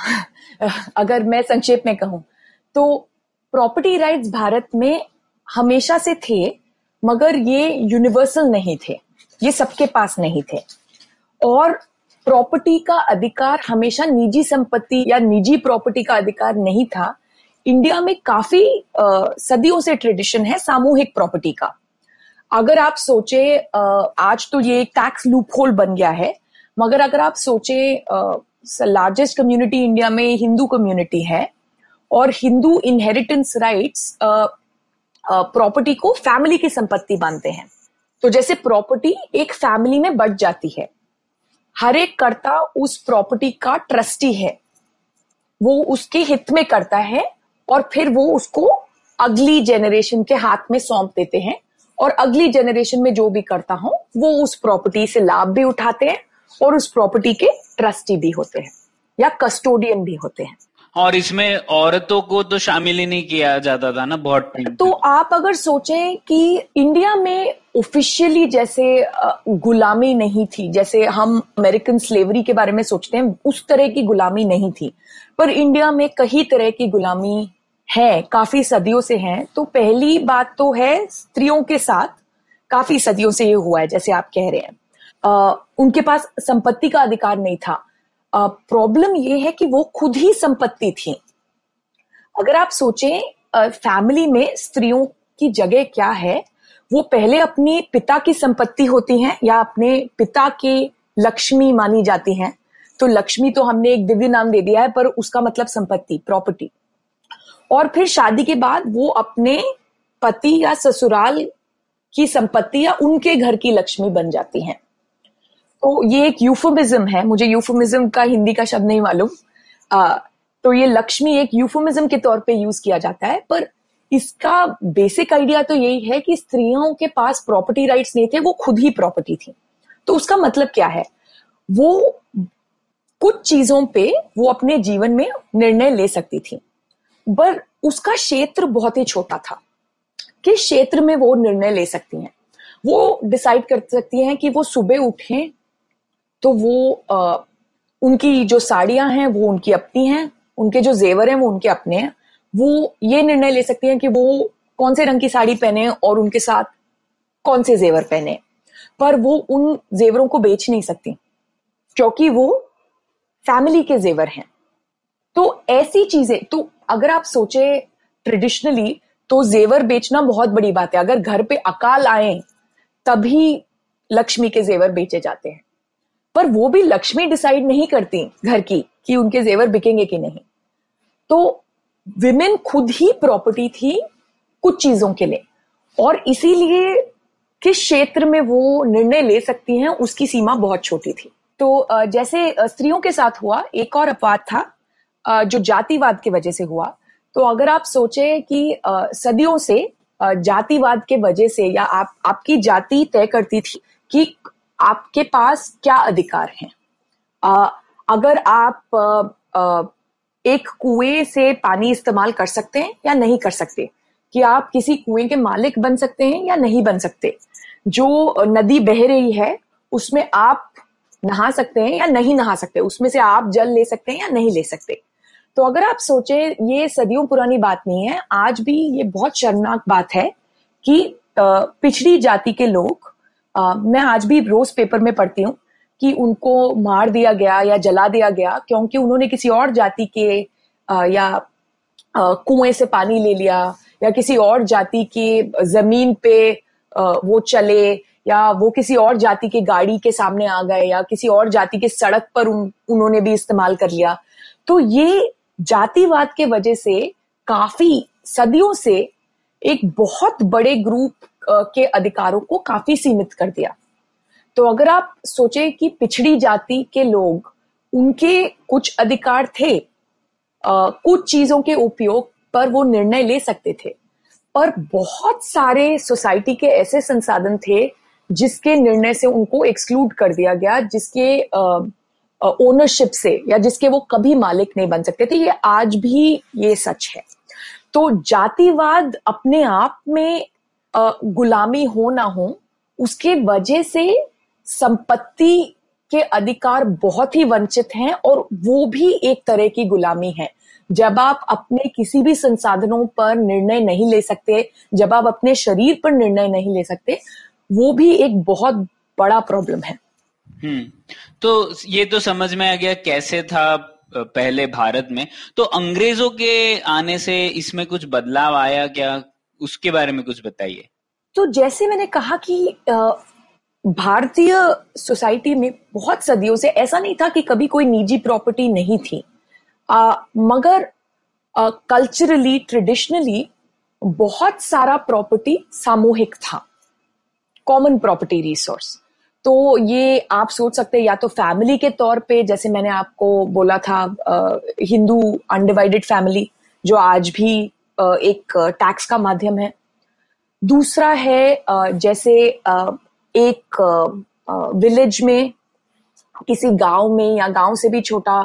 अगर मैं संक्षेप में कहूँ तो प्रॉपर्टी राइट्स भारत में हमेशा से थे मगर ये यूनिवर्सल नहीं थे। ये सबके पास नहीं थे। और प्रॉपर्टी का अधिकार हमेशा निजी संपत्ति या निजी प्रॉपर्टी का अधिकार नहीं था। इंडिया में काफ़ी आ, सदियों से ट्रेडिशन है सामूहिक प्रॉपर्टी का। अगर आप सोचे आ, आज तो ये टैक्स लूप होल बन गया है मगर अगर आप सोचे लार्जेस्ट कम्युनिटी इंडिया में हिंदू कम्युनिटी है और हिंदू इनहेरिटेंस राइट्स प्रॉपर्टी को फैमिली की संपत्ति मानते हैं। तो जैसे प्रॉपर्टी एक फैमिली में बढ़ जाती है, हर एक कर्ता उस प्रॉपर्टी का ट्रस्टी है। वो उसके हित में करता है और फिर वो उसको अगली जेनरेशन के हाथ में सौंप देते हैं और अगली जेनरेशन में जो भी करता हूँ, वो उस प्रॉपर्टी से लाभ भी उठाते हैं और उस प्रॉपर्टी के ट्रस्टी भी होते हैं या कस्टोडियन भी होते हैं। और इसमें औरतों को तो शामिल ही नहीं किया जाता था ना बहुत टाइम तो आप अगर सोचें कि इंडिया में ऑफिशियली जैसे गुलामी नहीं थी जैसे हम अमेरिकन स्लेवरी के बारे में सोचते हैं उस तरह की गुलामी नहीं थी। पर इंडिया में कई तरह की गुलामी है काफ़ी सदियों से है। तो पहली बात तो है स्त्रियों के साथ काफ़ी सदियों से ये हुआ है जैसे आप कह रहे हैं। आ, उनके पास संपत्ति का अधिकार नहीं था। प्रॉब्लम ये है कि वो खुद ही संपत्ति थी। अगर आप सोचें फैमिली में स्त्रियों की जगह क्या है, वो पहले अपनी पिता की संपत्ति होती हैं या अपने पिता की लक्ष्मी मानी जाती हैं। तो लक्ष्मी तो हमने एक दिव्य नाम दे दिया है, पर उसका मतलब संपत्ति प्रॉपर्टी और फिर शादी के बाद वो अपने पति या ससुराल की संपत्ति या उनके घर की लक्ष्मी बन जाती हैं। तो ये एक यूफोमिज्म है, मुझे यूफोमिज्म का हिंदी का शब्द नहीं मालूम। तो ये लक्ष्मी एक यूफोमिज्म के तौर पे यूज़ किया जाता है, पर इसका बेसिक आइडिया तो यही है कि स्त्रियों के पास प्रॉपर्टी राइट्स नहीं थे, वो खुद ही प्रॉपर्टी थी। तो उसका मतलब क्या है? वो कुछ चीज़ों पे वो अपने जीवन में निर्णय ले सकती थी, पर उसका क्षेत्र बहुत ही छोटा था। किस क्षेत्र में वो निर्णय ले सकती हैं? वो डिसाइड कर सकती हैं कि वो सुबह उठें तो वो आ, उनकी जो साड़ियाँ हैं वो उनकी अपनी हैं उनके जो जेवर हैं वो उनके अपने हैं। वो ये निर्णय ले सकती हैं कि वो कौन से रंग की साड़ी पहने और उनके साथ कौन से जेवर पहने। पर वो उन जेवरों को बेच नहीं सकती क्योंकि वो फैमिली के जेवर हैं। तो ऐसी चीज़ें तो अगर आप सोचे ट्रेडिशनली तो जेवर बेचना बहुत बड़ी बात है। अगर घर पे अकाल आए तभी लक्ष्मी के जेवर बेचे जाते हैं। पर वो भी लक्ष्मी डिसाइड नहीं करती घर की कि उनके जेवर बिकेंगे कि नहीं। तो विमेन खुद ही प्रॉपर्टी थी कुछ चीज़ों के लिए। और इसीलिए किस क्षेत्र में वो निर्णय ले सकती हैं, उसकी सीमा बहुत छोटी थी। तो जैसे स्त्रियों के साथ हुआ, एक और अपवाद था जो जातिवाद की वजह से हुआ। तो अगर आप सोचे कि सदियों से जातिवाद के वजह से या आप, आपकी जाति तय करती थी कि आपके पास क्या अधिकार हैं? अगर आप आ, आ, एक कुएँ से पानी इस्तेमाल कर सकते हैं या नहीं कर सकते? कि आप किसी कुएँ के मालिक बन सकते हैं या नहीं बन सकते? जो नदी बह रही है उसमें आप नहा सकते हैं या नहीं नहा सकते? उसमें से आप जल ले सकते हैं या नहीं ले सकते? तो अगर आप सोचे ये सदियों पुरानी बात नहीं है। आज भी ये बहुत शर्मनाक बात है कि पिछड़ी जाति के लोग आ, मैं आज भी रोज पेपर में पढ़ती हूँ कि उनको मार दिया गया या जला दिया गया क्योंकि उन्होंने किसी और जाति के आ, या कुएँ से पानी ले लिया या किसी और जाति के ज़मीन पे आ, वो चले या वो किसी और जाति के गाड़ी के सामने आ गए या किसी और जाति के सड़क पर उन, उन्होंने भी इस्तेमाल कर लिया। तो ये जातिवाद के वजह से काफ़ी सदियों से एक बहुत बड़े ग्रुप के अधिकारों को काफ़ी सीमित कर दिया। तो अगर आप सोचे कि पिछड़ी जाति के लोग उनके कुछ अधिकार थे आ, कुछ चीज़ों के उपयोग पर वो निर्णय ले सकते थे। पर बहुत सारे सोसाइटी के ऐसे संसाधन थे जिसके निर्णय से उनको एक्सक्लूड कर दिया गया जिसके ओनरशिप से या जिसके वो कभी मालिक नहीं बन सकते थे। ये आज भी ये सच है। तो जातिवाद अपने आप में गुलामी हो ना हो, उसके वजह से संपत्ति के अधिकार बहुत ही वंचित हैं और वो भी एक तरह की गुलामी है। जब आप अपने किसी भी संसाधनों पर निर्णय नहीं ले सकते, जब आप अपने शरीर पर निर्णय नहीं ले सकते, वो भी एक बहुत बड़ा प्रॉब्लम है। हम्म तो ये तो समझ में आ गया कैसे था पहले भारत में। तो अंग्रेज़ों के आने से इसमें कुछ बदलाव आया क्या? उसके बारे में कुछ बताइए। तो जैसे मैंने कहा कि भारतीय सोसाइटी में बहुत सदियों से ऐसा नहीं था कि कभी कोई निजी प्रॉपर्टी नहीं थी। आ, मगर कल्चरली ट्रेडिशनली बहुत सारा प्रॉपर्टी सामूहिक था। कॉमन प्रॉपर्टी रिसोर्स तो ये आप सोच सकते हैं या तो फैमिली के तौर पे जैसे मैंने आपको बोला था हिंदू अनडिवाइडेड फैमिली जो आज भी एक टैक्स का माध्यम है। दूसरा है जैसे एक विलेज में, किसी गाँव में या गाँव से भी छोटा,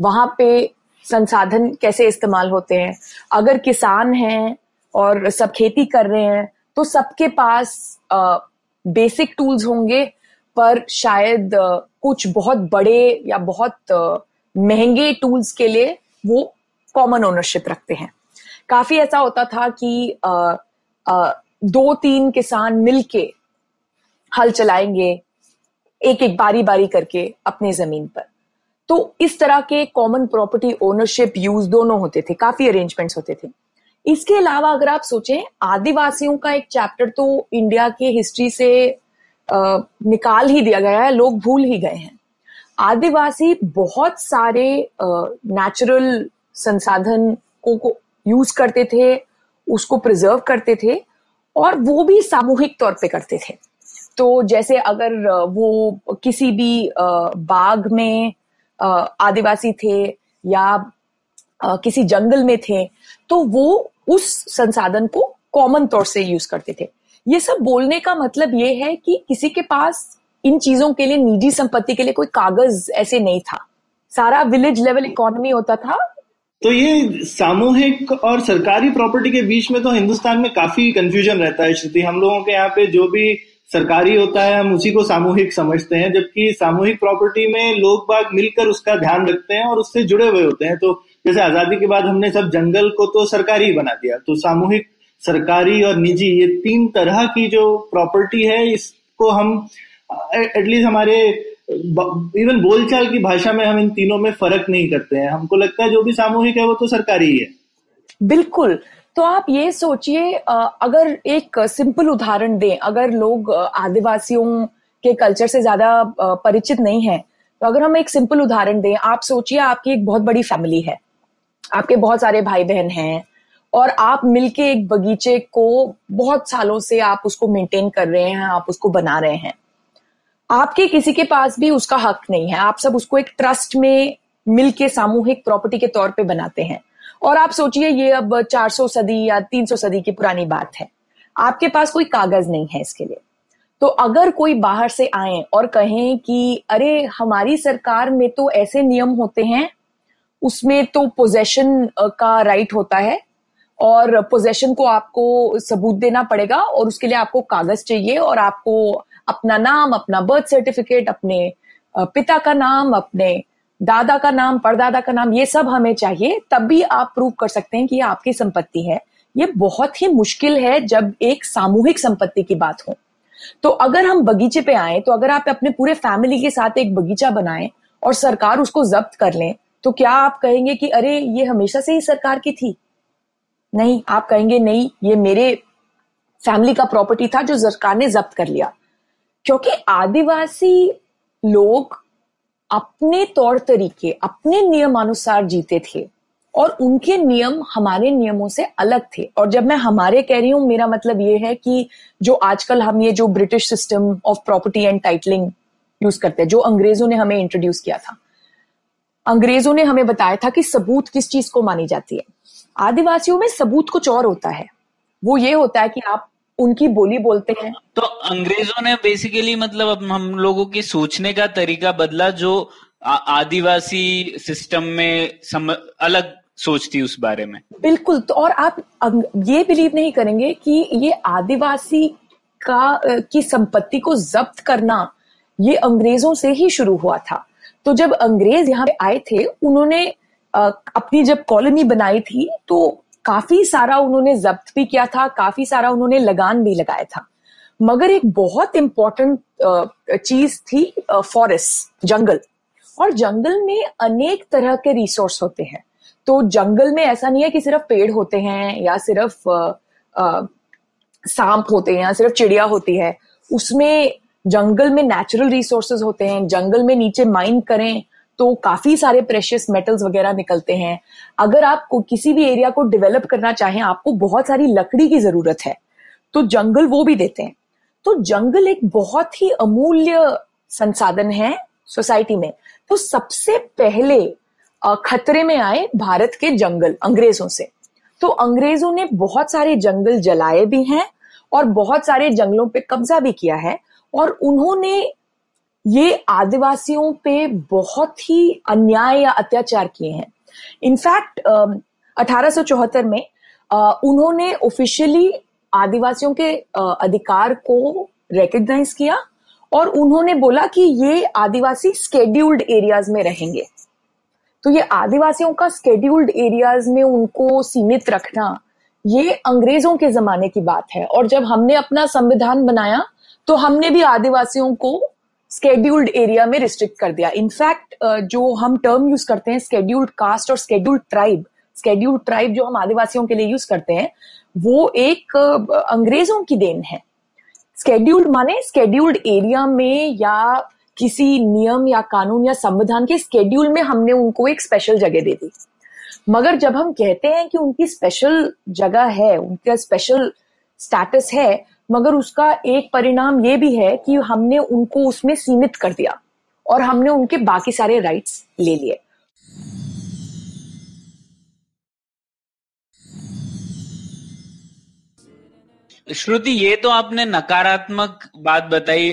वहाँ पे संसाधन कैसे इस्तेमाल होते हैं? अगर किसान हैं और सब खेती कर रहे हैं तो सबके पास बेसिक टूल्स होंगे, पर शायद कुछ बहुत बड़े या बहुत महँगे टूल्स के लिए वो कॉमन ओनरशिप रखते हैं। काफ़ी ऐसा होता था कि आ, आ, दो तीन किसान मिलके हल चलाएँगे एक एक बारी बारी करके अपने ज़मीन पर। तो इस तरह के कॉमन प्रॉपर्टी ओनरशिप यूज़ दोनों होते थे काफ़ी अरेंजमेंट्स होते थे। इसके अलावा अगर आप सोचें आदिवासियों का एक चैप्टर तो इंडिया के हिस्ट्री से आ, निकाल ही दिया गया है लोग भूल ही गए हैं। आदिवासी बहुत सारे नेचुरल संसाधन को, को यूज़ करते थे, उसको प्रिजर्व करते थे और वो भी सामूहिक तौर पे करते थे। तो जैसे अगर वो किसी भी बाग में आदिवासी थे या किसी जंगल में थे तो वो उस संसाधन को कॉमन तौर से यूज़ करते थे। ये सब बोलने का मतलब ये है कि किसी के पास इन चीज़ों के लिए, निजी संपत्ति के लिए कोई कागज़ ऐसे नहीं था। सारा विलेज लेवल इकोनॉमी होता था तो ये सामूहिक और सरकारी प्रॉपर्टी के बीच में तो हिंदुस्तान में काफ़ी कंफ्यूजन रहता है, श्रुति। हम लोगों के यहाँ पे जो भी सरकारी होता है, हम उसी को सामूहिक समझते हैं, जबकि सामूहिक प्रॉपर्टी में लोग बाग मिलकर उसका ध्यान रखते हैं और उससे जुड़े हुए होते हैं। तो जैसे आज़ादी के बाद हमने सब जंगल को तो सरकारी बना दिया। तो सामूहिक, सरकारी और निजी, ये तीन तरह की जो प्रॉपर्टी है, इसको हम एटलीस्ट हमारे इवन बोलचाल की भाषा में हम इन तीनों में फ़र्क नहीं करते हैं। हमको लगता है जो भी सामूहिक है, वो तो सरकारी ही है। बिल्कुल। तो आप ये सोचिए अगर एक सिंपल उदाहरण दें, अगर लोग आदिवासियों के कल्चर से ज़्यादा परिचित नहीं है तो अगर हम एक सिंपल उदाहरण दें, आप सोचिए आपकी एक बहुत बड़ी फैमिली है। आपके बहुत सारे भाई बहन हैं, और आप मिलके एक बगीचे को बहुत सालों से आप उसको मेंटेन कर रहे हैं, आप उसको बना रहे हैं। आपके किसी के पास भी उसका हक नहीं है। आप सब उसको एक ट्रस्ट में मिलके सामूहिक प्रॉपर्टी के तौर पे बनाते हैं। और आप सोचिए, ये अब 400 सदी या 300 सदी की पुरानी बात है। आपके पास कोई कागज़ नहीं है इसके लिए। तो अगर कोई बाहर से आए और कहें कि, अरे, हमारी सरकार में तो ऐसे नियम होते हैं, उसमें तो पोजेशन का राइट होता है और पोजेशन को आपको सबूत देना पड़ेगा और उसके लिए आपको कागज़ चाहिए और आपको अपना नाम, अपना बर्थ सर्टिफिकेट अपने पिता का नाम, अपने दादा का नाम, परदादा का नाम, ये सब हमें चाहिए, तब भी आप प्रूव कर सकते हैं कि ये आपकी संपत्ति है। ये बहुत ही मुश्किल है जब एक सामूहिक संपत्ति की बात हो। तो अगर हम बगीचे पे आए तो अगर आप अपने पूरे फैमिली के साथ एक बगीचा बनाएँ और सरकार उसको जब्त कर लें तो क्या आप कहेंगे कि, अरे, ये हमेशा से ही सरकार की थी? नहीं, आप कहेंगे, नहीं, ये मेरे फैमिली का प्रॉपर्टी था जो सरकार ने जब्त कर लिया। क्योंकि आदिवासी लोग अपने तौर तरीके, अपने नियमानुसार जीते थे और उनके नियम हमारे नियमों से अलग थे। और जब मैं हमारे कह रही हूँ, मेरा मतलब ये है कि जो आजकल हम ये जो British system of property and titling use करते हैं, जो अंग्रेज़ों ने हमें इंट्रोड्यूस किया था। अंग्रेज़ों ने हमें बताया था कि सबूत किस चीज़ को मानी जाती है। आदिवासियों में सबूत कुछ और होता है। वो ये होता है कि आप उनकी बोली बोलते हैं। तो अंग्रेज़ों ने बेसिकली मतलब हम लोगों की सोचने का तरीका बदला जो आदिवासी सिस्टम में सम, अलग सोच थी उस बारे में। बिल्कुल तो और आप ये बिलीव नहीं करेंगे कि ये आदिवासी का की संपत्ति को जब्त करना ये अंग्रेज़ों से ही शुरू हुआ था। तो जब अंग्रेज़ यहाँ पे आए थे उन्होंने अपनी जब कॉलोनी बनाई थी तो काफ़ी सारा उन्होंने जब्त भी किया था, काफ़ी सारा उन्होंने लगान भी लगाया था। मगर एक बहुत इंपॉर्टेंट चीज़ थी फॉरेस्ट जंगल। और जंगल में अनेक तरह के रिसोर्स होते हैं। तो जंगल में ऐसा नहीं है कि सिर्फ़ पेड़ होते हैं या सिर्फ़ सांप होते हैं या सिर्फ़ चिड़िया होती है। उसमें जंगल में नेचुरल रिसोर्सेज होते हैं, जंगल में नीचे माइन करें तो काफ़ी सारे प्रेशियस मेटल्स वगैरह निकलते हैं। अगर आप किसी भी एरिया को डेवलप करना चाहें, आपको बहुत सारी लकड़ी की ज़रूरत है। तो जंगल वो भी देते हैं। तो जंगल एक बहुत ही अमूल्य संसाधन है सोसाइटी में। तो सबसे पहले खतरे में आए भारत के जंगल, अंग्रेज़ों से। तो अंग्रेज़ों ने बहुत सारे जंगल जलाए भी हैं और बहुत सारे जंगलों पे कब्जा भी किया है और उन्होंने ये आदिवासियों पे बहुत ही अन्याय या अत्याचार किए हैं। इनफैक्ट अठारह में uh, उन्होंने ऑफिशियली आदिवासियों के uh, अधिकार को रिकग्नाइज किया और उन्होंने बोला कि ये आदिवासी स्केड्यूल्ड एरियाज़ में रहेंगे। तो ये आदिवासियों का स्केड्यूल्ड एरियाज़ में उनको सीमित रखना ये अंग्रेज़ों के जमाने की बात है। और जब हमने अपना संविधान बनाया तो हमने भी आदिवासियों को स्केड्यूल्ड एरिया में रिस्ट्रिक्ट कर दिया। इनफैक्ट जो हम टर्म यूज़ करते हैं स्केड्यूल्ड कास्ट और स्केड्यूल्ड ट्राइब स्केड्यूल्ड ट्राइब जो हम आदिवासियों के लिए यूज़ करते हैं, वो एक अंग्रेज़ों की देन है। स्केड्यूल्ड माने स्केड्यूल्ड एरिया में या किसी नियम या कानून या संविधान के स्केड्यूल में हमने उनको एक स्पेशल जगह दे दी। मगर जब हम कहते हैं कि उनकी स्पेशल जगह है, उनका स्पेशल स्टेटस है मगर उसका एक परिणाम ये भी है कि हमने उनको उसमें सीमित कर दिया और हमने उनके बाकी सारे राइट्स ले लिए। श्रुति, ये तो आपने नकारात्मक बात बताई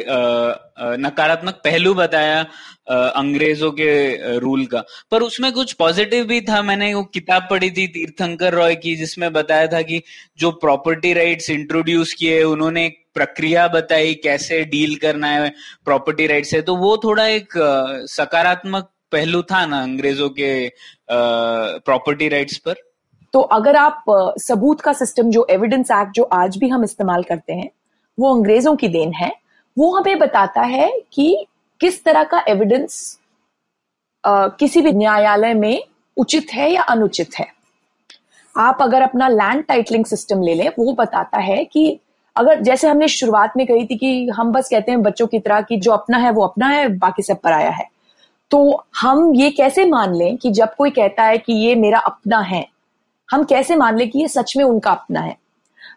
नकारात्मक पहलू बताया अंग्रेज़ों के रूल का। पर उसमें कुछ पॉजिटिव भी था, मैंने वो किताब पढ़ी थी, तीर्थंकर रॉय की, जिसमें बताया था कि जो प्रॉपर्टी राइट्स इंट्रोड्यूस किए, उन्होंने एक प्रक्रिया बताई, कैसे डील करना है, प्रॉपर्टी राइट से। तो वो थोड़ा एक सकारात्मक पहलू था ना अंग्रेज़ों के प्रॉपर्टी राइट्स पर? तो अगर आप सबूत का सिस्टम जो एविडेंस एक्ट जो आज भी हम इस्तेमाल करते हैं, वो अंग्रेज़ों की देन है, वो हमें बताता है कि किस तरह का एविडेंस किसी भी न्यायालय में उचित है या अनुचित है। आप अगर अपना लैंड टाइटलिंग सिस्टम ले लें, वो बताता है कि अगर, जैसे हमने शुरुआत में कही थी कि हम बस कहते हैं बच्चों की तरह कि जो अपना है, वो अपना है, बाकी सब पराया है। तो हम ये कैसे मान लें कि जब कोई कहता है कि ये मेरा अपना है हम कैसे मान ले कि ये सच में उनका अपना है?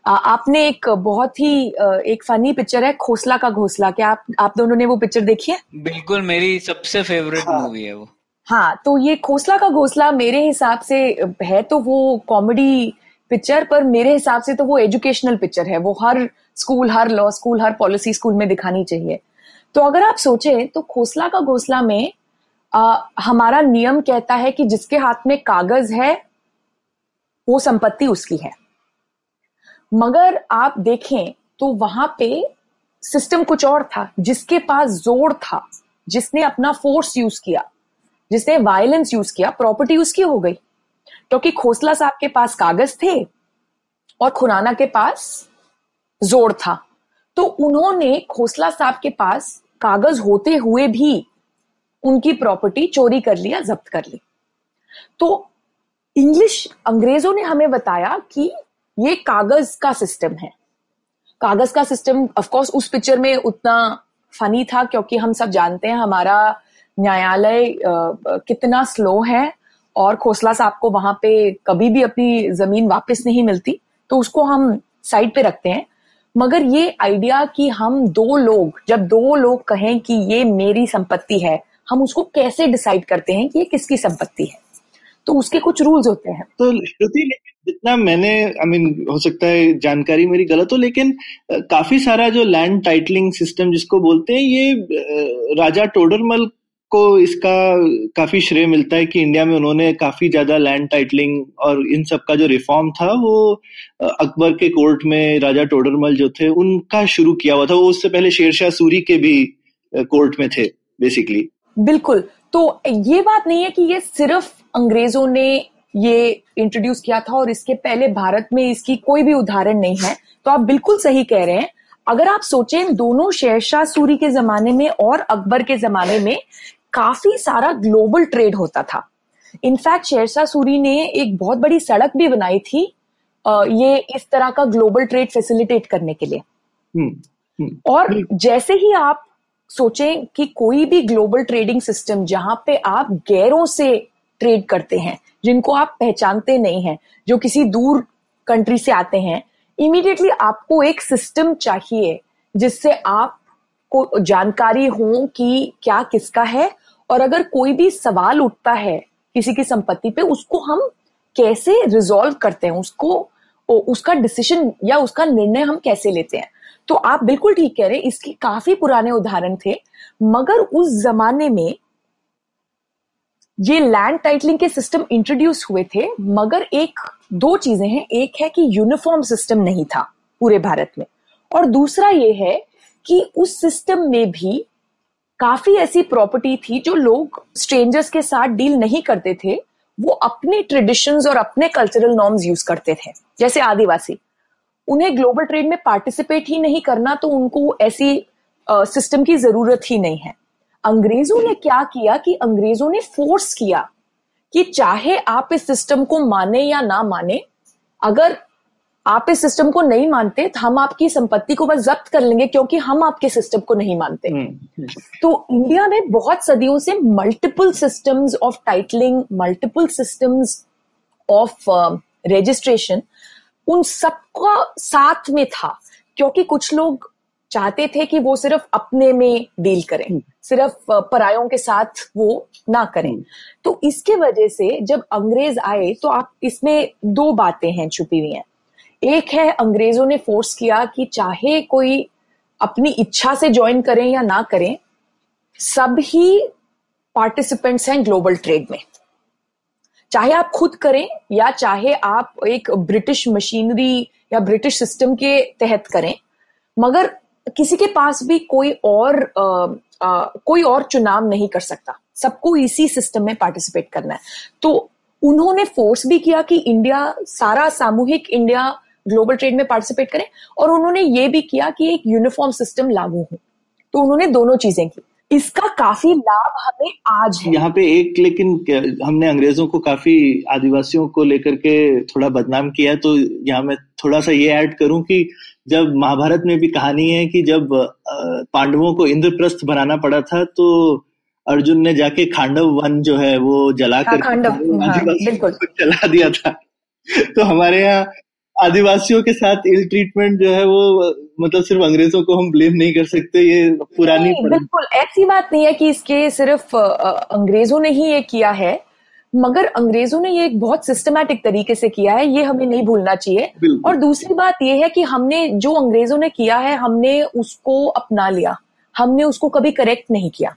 आ, आपने एक बहुत ही एक फनी पिक्चर है खोसला का घोसला। क्या आप आप दोनों ने वो पिक्चर देखी है? बिल्कुल मेरी सबसे फेवरेट हाँ, मूवी है वो। हाँ तो ये खोसला का घोसला मेरे हिसाब से है तो वो कॉमेडी पिक्चर पर मेरे हिसाब से तो वो एजुकेशनल पिक्चर है। वो हर स्कूल हर लॉ स्कूल हर पॉलिसी स्कूल में दिखानी चाहिए। तो अगर आप सोचें तो खोसला का घोसला में आ, हमारा नियम कहता है कि जिसके हाथ में कागज़ है वो संपत्ति उसकी है। मगर आप देखें तो वहाँ पे सिस्टम कुछ और था, जिसके पास ज़ोर था, जिसने अपना फोर्स यूज़ किया, जिसने वायलेंस यूज़ किया, प्रॉपर्टी उसकी हो गई। क्योंकि खोसला साहब के पास कागज़ थे और खुराना के पास ज़ोर था। तो उन्होंने खोसला साहब के पास कागज़ होते हुए भी उनकी प्रॉपर्टी चोरी कर लिया, जब्त कर ली। तो इंग्लिश अंग्रेज़ों ने हमें बताया कि ये कागज़ का सिस्टम है। कागज़ का सिस्टम ऑफ़ कोर्स उस पिक्चर में उतना फनी था क्योंकि हम सब जानते हैं हमारा न्यायालय कितना स्लो है और खोसला साहब को वहाँ पे कभी भी अपनी ज़मीन वापस नहीं मिलती तो उसको हम साइड पे रखते हैं। मगर ये आइडिया कि हम दो लोग, जब दो लोग कहें कि ये मेरी संपत्ति है, हम उसको कैसे डिसाइड करते हैं कि ये किसकी संपत्ति है? तो उसके कुछ रूल्स होते हैं। तो श्रुति जितना मैंने आई I मीन mean, हो सकता है जानकारी मेरी गलत हो लेकिन काफ़ी सारा जो लैंड टाइटलिंग सिस्टम जिसको बोलते हैं ये राजा टोडरमल को इसका काफ़ी श्रेय मिलता है कि इंडिया में उन्होंने काफ़ी ज़्यादा लैंड टाइटलिंग और इन सब का जो रिफॉर्म था वो अकबर के कोर्ट में राजा टोडरमल जो थे उनका शुरू किया हुआ था। वो उससे पहले शेरशाह सूरी के भी कोर्ट में थे बेसिकली बिल्कुल। तो ये बात नहीं है कि ये सिर्फ़ अंग्रेज़ों ने ये इंट्रोड्यूस किया था और इसके पहले भारत में इसकी कोई भी उदाहरण नहीं है। तो आप बिल्कुल सही कह रहे हैं। अगर आप सोचें दोनों शेरशाह सूरी के जमाने में और अकबर के जमाने में काफ़ी सारा ग्लोबल ट्रेड होता था। इनफैक्ट शेरशाह सूरी ने एक बहुत बड़ी सड़क भी बनाई थी ये इस तरह का ग्लोबल ट्रेड फैसिलिटेट करने के लिए। हुँ, हम्म, हुँ, हम्म। और जैसे ही आप सोचें कि कोई भी ग्लोबल ट्रेडिंग सिस्टम जहाँ पे आप गैरों से ट्रेड करते हैं, जिनको आप पहचानते नहीं हैं, जो किसी दूर कंट्री से आते हैं इमीडिएटली आपको एक सिस्टम चाहिए, जिससे आप को जानकारी हो कि क्या किसका है, और अगर कोई भी सवाल उठता है किसी की संपत्ति पे, उसको हम कैसे रिजोल्व करते हैं, उसको उसका डिसीज़न या उसका निर्णय हम कैसे लेते हैं। तो आप बिल्कुल ठीक कह रहे हैं, इसके काफ़ी पुराने उदाहरण थे, मगर उस जमाने में ये लैंड टाइटलिंग के सिस्टम इंट्रोड्यूस हुए थे मगर एक दो चीज़ें हैं। एक है कि यूनिफॉर्म सिस्टम नहीं था पूरे भारत में। और दूसरा ये है कि उस सिस्टम में भी काफ़ी ऐसी प्रॉपर्टी थी जो लोग स्ट्रेंजर्स के साथ डील नहीं करते थे। वो अपने ट्रेडिशंस और अपने कल्चरल नॉर्म्स यूज़ करते थे। जैसे आदिवासी। उन्हें ग्लोबल ट्रेड में पार्टिसिपेट ही नहीं करना तो उनको ऐसी सिस्टम uh, की ज़रूरत ही नहीं है। अंग्रेज़ों ने क्या किया कि अंग्रेज़ों ने फोर्स किया कि चाहे आप इस सिस्टम को माने या ना माने अगर आप इस सिस्टम को नहीं मानते तो हम आपकी संपत्ति को बस जब्त कर लेंगे क्योंकि हम आपके सिस्टम को नहीं मानते हम्म, हम्म। तो इंडिया में बहुत सदियों से multiple systems of titling multiple systems of registration उन सबका साथ में था क्योंकि कुछ लोग चाहते थे कि वो सिर्फ़ अपने में डील करें हम्म। सिर्फ़ परायों के साथ वो ना करें। तो इसके वजह से जब अंग्रेज़ आए तो आप, इसमें दो बातें हैं छुपी हुई हैं। एक है, अंग्रेज़ों ने फोर्स किया कि चाहे कोई अपनी इच्छा से ज्वाइन करें या ना करें, सब ही पार्टिसिपेंट्स हैं ग्लोबल ट्रेड में। चाहे आप खुद करें या चाहे आप एक ब्रिटिश मशीनरी या ब्रिटिश सिस्टम के तहत करें, मगर किसी के पास भी कोई और आ, आ, कोई और चुनाव नहीं कर सकता। सबको इसी सिस्टम में पार्टिसिपेट करना है। तो उन्होंने फोर्स भी किया कि इंडिया सारा सामूहिक इंडिया ग्लोबल ट्रेड में पार्टिसिपेट करें और उन्होंने ये भी किया कि एक यूनिफॉर्म सिस्टम लागू हो। तो उन्होंने दोनों चीज़ें की। इसका काफ़ी लाभ हमें आज है। यहाँ पे एक लेकिन हमने अंग्रेज़ों को काफ़ी आदिवासियों को लेकर के थोड़ा बदनाम किया तो यहाँ मैं थोड़ा सा ये ऐड करूँ कि जब महाभारत में भी कहानी है कि जब पांडवों को इंद्रप्रस्थ बनाना पड़ा था तो अर्जुन ने जाके खांडव वन जो है वो जला हाँ, कर हाँ, चला दिया था। तो हमारे यहाँ आदिवासियों के साथ इल ट्रीटमेंट जो है वो मतलब सिर्फ़ अंग्रेज़ों को हम ब्लेम नहीं कर सकते ये पुरानी बिल्कुल ऐसी बात नहीं है कि इसके सिर्फ़ अंग्रेज़ों ने ही ये किया है मगर अंग्रेज़ों ने ये एक बहुत सिस्टमैटिक तरीके से किया है ये हमें नहीं भूलना चाहिए। और दूसरी बात ये है कि हमने जो अंग्रेज़ों ने किया है हमने उसको अपना लिया हमने उसको कभी करेक्ट नहीं किया।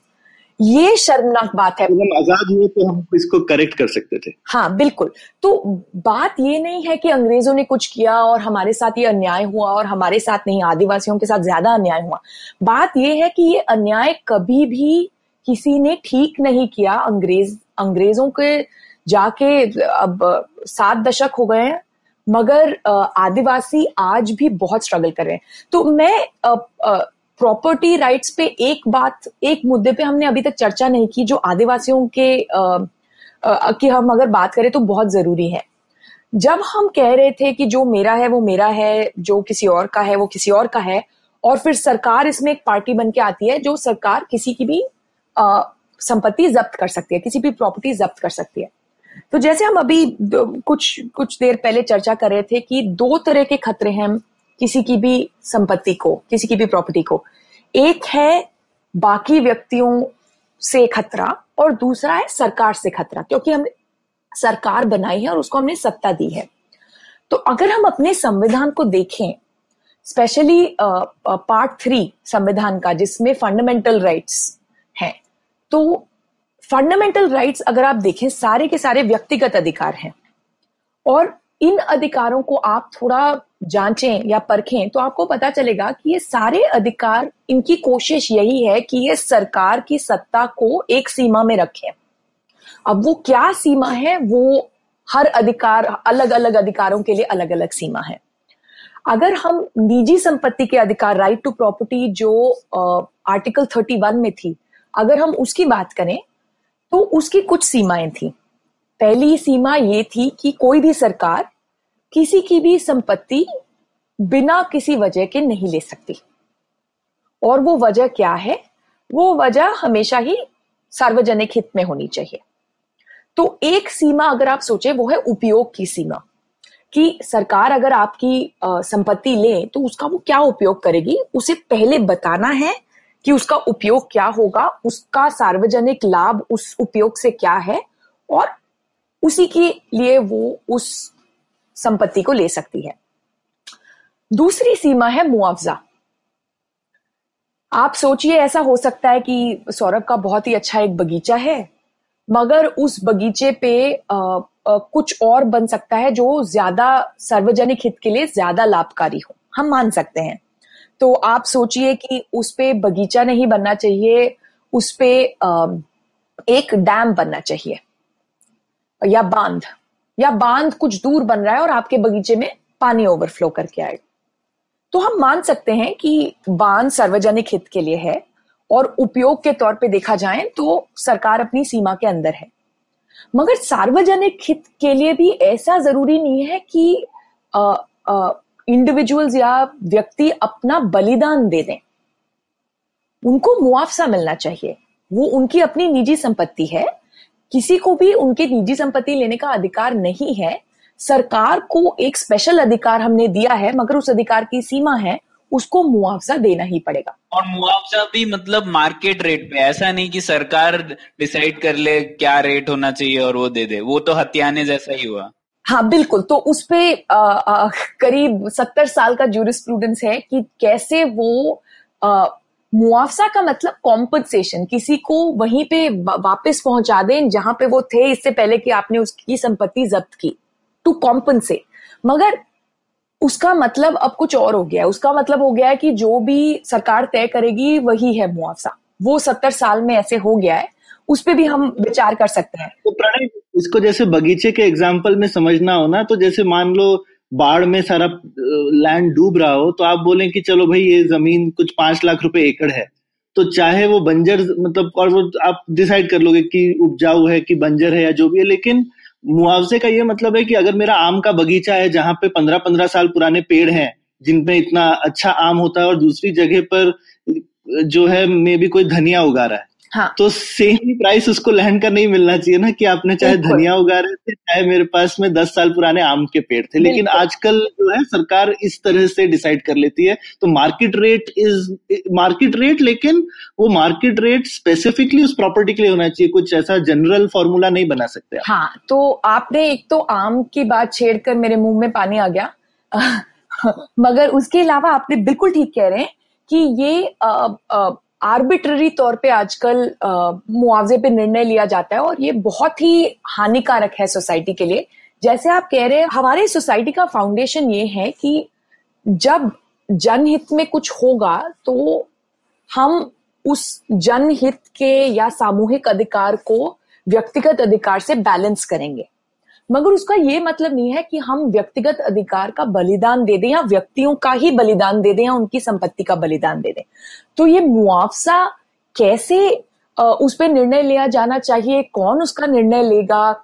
ये शर्मनाक बात है। हम आज़ाद हुए तो हम इसको करेक्ट कर सकते थे। हाँ बिल्कुल। तो बात ये नहीं है कि अंग्रेज़ों ने कुछ किया और हमारे साथ ये अन्याय हुआ और हमारे साथ नहीं आदिवासियों के साथ ज़्यादा अन्याय हुआ। बात ये है कि ये अन्याय कभी भी किसी ने ठीक नहीं किया। अंग्रेज़ अंग्रेज़ों के जाके अब सात दशक हो गए हैं मगर आदिवासी आज भी बहुत स्ट्रगल कर रहे हैं। तो मैं प्रॉपर्टी राइट्स पे एक बात एक मुद्दे पे हमने अभी तक चर्चा नहीं की जो आदिवासियों के आ, आ, की हम अगर बात करें तो बहुत ज़रूरी है। जब हम कह रहे थे कि जो मेरा है वो मेरा है जो किसी और का है वो किसी और का है और फिर सरकार इसमें एक पार्टी बन के आती है जो सरकार किसी की भी संपत्ति जब्त कर सकती है किसी भी प्रॉपर्टी जब्त कर सकती है। तो जैसे हम अभी कुछ कुछ देर पहले चर्चा कर रहे थे कि दो तरह के खतरे हैं किसी की भी संपत्ति को, किसी की भी प्रॉपर्टी को। एक है बाकी व्यक्तियों से खतरा और दूसरा है सरकार से खतरा, क्योंकि हम सरकार बनाई है और उसको हमने सत्ता दी है। तो अगर हम अपने संविधान को देखें स्पेशली पार्ट थ्री संविधान का, जिसमें फंडामेंटल राइट्स हैं तो फंडामेंटल राइट्स अगर आप देखें, सारे के सारे व्यक्तिगत अधिकार हैं। और इन अधिकारों को आप थोड़ा जांचें या परखें तो आपको पता चलेगा कि ये सारे अधिकार, इनकी कोशिश यही है कि ये सरकार की सत्ता को एक सीमा में रखें। अब वो क्या सीमा है? वो हर अधिकार अलग अलग अधिकारों के लिए अलग अलग सीमा है। अगर हम निजी संपत्ति के अधिकार राइट टू प्रॉपर्टी जो आर्टिकल थर्टी वन में थी, अगर हम उसकी बात करें तो उसकी कुछ सीमाएँ थी। पहली सीमा ये थी कि कोई भी सरकार किसी की भी संपत्ति बिना किसी वजह के नहीं ले सकती। और वो वजह क्या है? वो वजह हमेशा ही सार्वजनिक हित में होनी चाहिए। तो एक सीमा अगर आप सोचे, वो है उपयोग की सीमा। कि सरकार अगर आपकी संपत्ति ले तो उसका वो क्या उपयोग करेगी? उसे पहले बताना है कि उसका उपयोग क्या होगा, उसका सार्वजनिक लाभ उस उपयोग से क्या है, और उसी के लिए वो उस संपत्ति को ले सकती है। दूसरी सीमा है मुआवजा। आप सोचिए ऐसा हो सकता है कि सौरभ का बहुत ही अच्छा एक बगीचा है मगर उस बगीचे पे आ, आ, कुछ और बन सकता है जो ज़्यादा सार्वजनिक हित के लिए ज़्यादा लाभकारी हो। हम मान सकते हैं। तो आप सोचिए कि उस पे बगीचा नहीं बनना चाहिए उस पे एक डैम बनना चाहिए या बाँध। या बाँध कुछ दूर बन रहा है और आपके बगीचे में पानी ओवरफ्लो करके आए। तो हम मान सकते हैं कि बाँध सार्वजनिक हित के लिए है और उपयोग के तौर पे देखा जाए तो सरकार अपनी सीमा के अंदर है। मगर सार्वजनिक हित के लिए भी ऐसा ज़रूरी नहीं है कि इंडिविजुअल्स या व्यक्ति अपना बलिदान दे दें। उनको मुआवजा मिलना चाहिए। वो उनकी अपनी निजी संपत्ति है किसी को भी उनकी निजी संपत्ति लेने का अधिकार नहीं है। सरकार को एक स्पेशल अधिकार हमने दिया है मगर उस अधिकार की सीमा है उसको मुआवजा देना ही पड़ेगा। और मुआवजा भी मतलब मार्केट रेट पे ऐसा नहीं कि सरकार डिसाइड कर ले क्या रेट होना चाहिए और वो दे दे। वो तो हत्याने जैसा ही हुआ। हाँ बिल्कुल। तो उस पे आ, आ, करीब सत्तर साल का जूरिस्प्रूडेंस है कि कैसे वो मुआवजा का मतलब कॉम्पनसेशन किसी को वहीं पे वापस पहुँचा दें जहाँ पे वो थे इससे पहले कि आपने उसकी संपत्ति जब्त की टू कॉम्पनसेट मगर उसका मतलब अब कुछ और हो गया है। उसका मतलब हो गया है कि जो भी सरकार तय करेगी वही है मुआवजा। वो सत्तर साल में ऐसे हो गया है। उस पर भी हम विचार कर सकते हैं। तो प्रणय, इसको जैसे बगीचे के एग्ज़ाम्पल में समझना हो ना तो जैसे मान लो बाढ़ में सारा लैंड डूब रहा हो तो आप बोलें कि चलो भाई, ये ज़मीन कुछ पाँच लाख रुपए एकड़ है। तो चाहे वो बंजर मतलब और वो आप डिसाइड कर लोगे कि उपजाऊ है, कि बंजर है या जो भी है, लेकिन मुआवजे का ये मतलब है कि अगर मेरा आम का बगीचा है, जहाँ पे पंद्रह पंद्रह साल पुराने पेड़ हैं जिनमें इतना अच्छा आम होता है और दूसरी जगह पर जो है, मे भी कोई धनिया उगा रहा है हाँ. तो सेम ही प्राइस उसको लैंड का नहीं मिलना चाहिए ना कि आपने चाहे धनिया उगा रहे थे चाहे मेरे पास में दस साल पुराने आम के पेड़ थे। लेकिन आजकल जो है सरकार इस तरह से डिसाइड कर लेती है। तो market rate is market rate लेकिन वो मार्केट रेट स्पेसिफिकली उस प्रॉपर्टी के लिए होना चाहिए। कुछ ऐसा जनरल फॉर्मूला नहीं बना सकते हाँ तो आपने एक तो आम की बात छेड़कर मेरे मुँह में पानी आ गया। मगर उसके अलावा आपने बिल्कुल ठीक कह रहे हैं कि ये आ, आ, आर्बिट्ररी तौर पे आजकल मुआवजे पे निर्णय लिया जाता है और ये बहुत ही हानिकारक है सोसाइटी के लिए। जैसे आप कह रहे हैं, हमारे सोसाइटी का फाउंडेशन ये है कि जब जनहित में कुछ होगा तो हम उस जनहित के या सामूहिक अधिकार को व्यक्तिगत अधिकार से बैलेंस करेंगे। मगर उसका ये मतलब नहीं है कि हम व्यक्तिगत अधिकार का बलिदान दे दें या व्यक्तियों का ही बलिदान दे दें या उनकी संपत्ति का बलिदान दे दें। तो ये मुआवजा कैसे उस पर निर्णय लिया जाना चाहिए? कौन उसका निर्णय लेगा?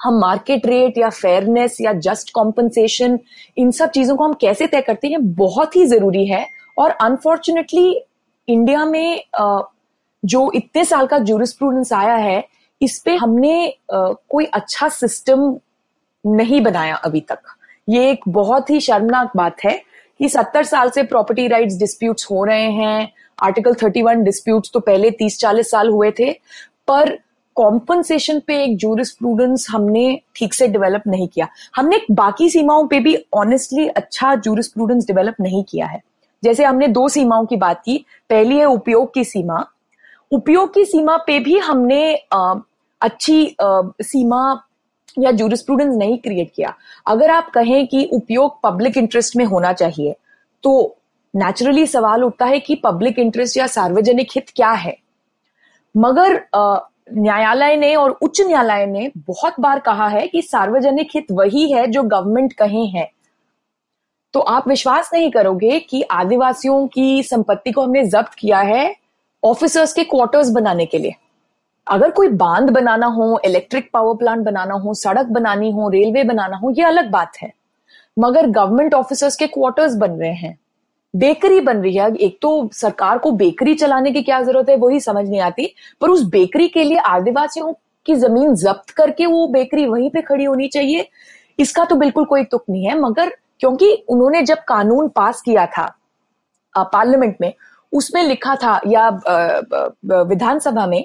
हम मार्केट रेट या फेयरनेस या जस्ट कॉम्पनसेशन, इन सब चीज़ों को हम कैसे तय करते हैं? बहुत ही ज़रूरी है। और अनफॉर्चुनेटली इंडिया में जो इतने साल का जूरिस्प्रूडेंस आया है इस पे हमने कोई अच्छा सिस्टम नहीं बनाया अभी तक। ये एक बहुत ही शर्मनाक बात है कि सत्तर साल से प्रॉपर्टी राइट्स डिस्प्यूट्स हो रहे हैं। आर्टिकल 31 डिस्प्यूट्स तो पहले 30-40 साल हुए थे, पर कॉम्पनसेशन पे एक जूरिस्प्रूडेंस हमने ठीक से डेवलप नहीं किया। हमने बाकी सीमाओं पे भी ऑनेस्टली अच्छा जूरिस्प्रूडेंस डेवलप नहीं किया है। जैसे हमने दो सीमाओं की बात की, पहली है उपयोग की सीमा उपयोग की सीमा पे भी हमने अच्छी सीमा या जूरिस्प्रूडेंस नहीं क्रिएट किया। अगर आप कहें कि उपयोग पब्लिक इंटरेस्ट में होना चाहिए तो नेचुरली सवाल उठता है कि पब्लिक इंटरेस्ट या सार्वजनिक हित क्या है? मगर न्यायालय ने और उच्च न्यायालय ने बहुत बार कहा है कि सार्वजनिक हित वही है जो गवर्नमेंट कहे हैं। तो आप विश्वास नहीं करोगे कि आदिवासियों की संपत्ति को हमने जब्त किया है ऑफिसर्स के क्वार्टर्स बनाने के लिए। अगर कोई बाँध बनाना हो इलेक्ट्रिक पावर प्लांट बनाना हो, सड़क बनानी हो रेलवे बनाना हो, ये अलग बात है। मगर गवर्नमेंट ऑफिसर्स के क्वार्टर्स बन रहे हैं। बेकरी बन रही है। एक तो सरकार को बेकरी चलाने की क्या ज़रूरत है, वही समझ नहीं आती। पर उस बेकरी के लिए आदिवासियों की ज़मीन जब्त करके वो बेकरी वहीं पे खड़ी होनी चाहिए। इसका तो बिल्कुल कोई तुक नहीं है। मगर क्योंकि उन्होंने जब कानून पास किया था पार्लियामेंट में उसमें लिखा था, या विधानसभा में,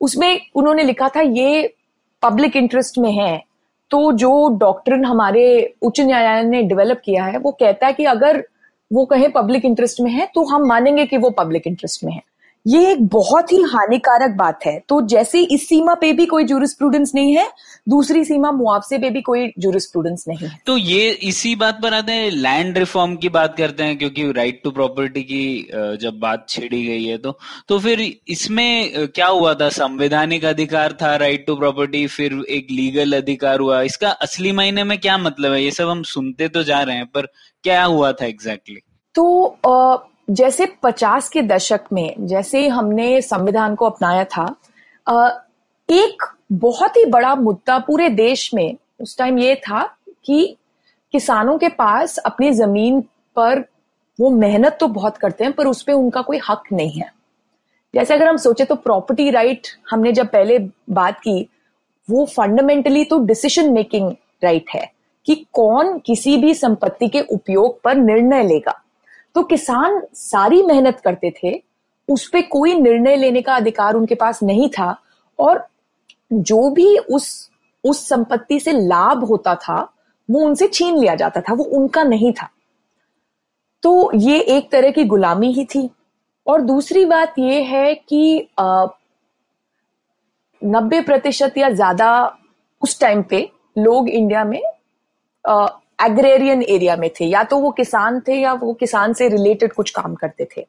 उसमें उन्होंने लिखा था, ये पब्लिक इंटरेस्ट में है। तो जो डॉक्ट्रिन हमारे उच्च न्यायालय ने डेवलप किया है, वो कहता है कि अगर वो कहे पब्लिक इंटरेस्ट में है तो हम मानेंगे कि वो पब्लिक इंटरेस्ट में है। ये एक बहुत ही हानिकारक बात है। तो जैसे इस सीमा पे भी कोई जूरिस्प्रूडेंस नहीं है दूसरी सीमा मुआवजे पे भी कोई जूरिस्प्रूडेंस नहीं है। तो ये इसी बात पर आते हैं लैंड रिफॉर्म की बात करते हैं क्योंकि राइट टू प्रॉपर्टी की जब बात छेड़ी गई है तो। तो फिर इसमें क्या हुआ था? संवैधानिक अधिकार था राइट टू प्रॉपर्टी फिर एक लीगल अधिकार हुआ। इसका असली मायने में क्या मतलब है? ये सब हम सुनते तो जा रहे हैं पर क्या हुआ था एग्जैक्टली exactly? तो जैसे पचास के दशक में जैसे हमने संविधान को अपनाया था एक बहुत ही बड़ा मुद्दा पूरे देश में उस टाइम ये था कि किसानों के पास अपनी ज़मीन पर वो मेहनत तो बहुत करते हैं, पर उस पर उनका कोई हक नहीं है। जैसे अगर हम सोचे तो प्रॉपर्टी राइट हमने जब पहले बात की, वो फंडामेंटली तो डिसीज़न मेकिंग राइट है कि कौन किसी भी संपत्ति के उपयोग पर निर्णय लेगा। तो किसान सारी मेहनत करते थे, उस पर कोई निर्णय लेने का अधिकार उनके पास नहीं था, और जो भी उस उस संपत्ति से लाभ होता था, वो उनसे छीन लिया जाता था, वो उनका नहीं था। तो ये एक तरह की गुलामी ही थी। और दूसरी बात ये है कि नब्बे प्रतिशत या ज़्यादा उस टाइम पे लोग इंडिया में एग्रेरियन एरिया में थे। या तो वो किसान थे या वो किसान से रिलेटेड कुछ काम करते थे।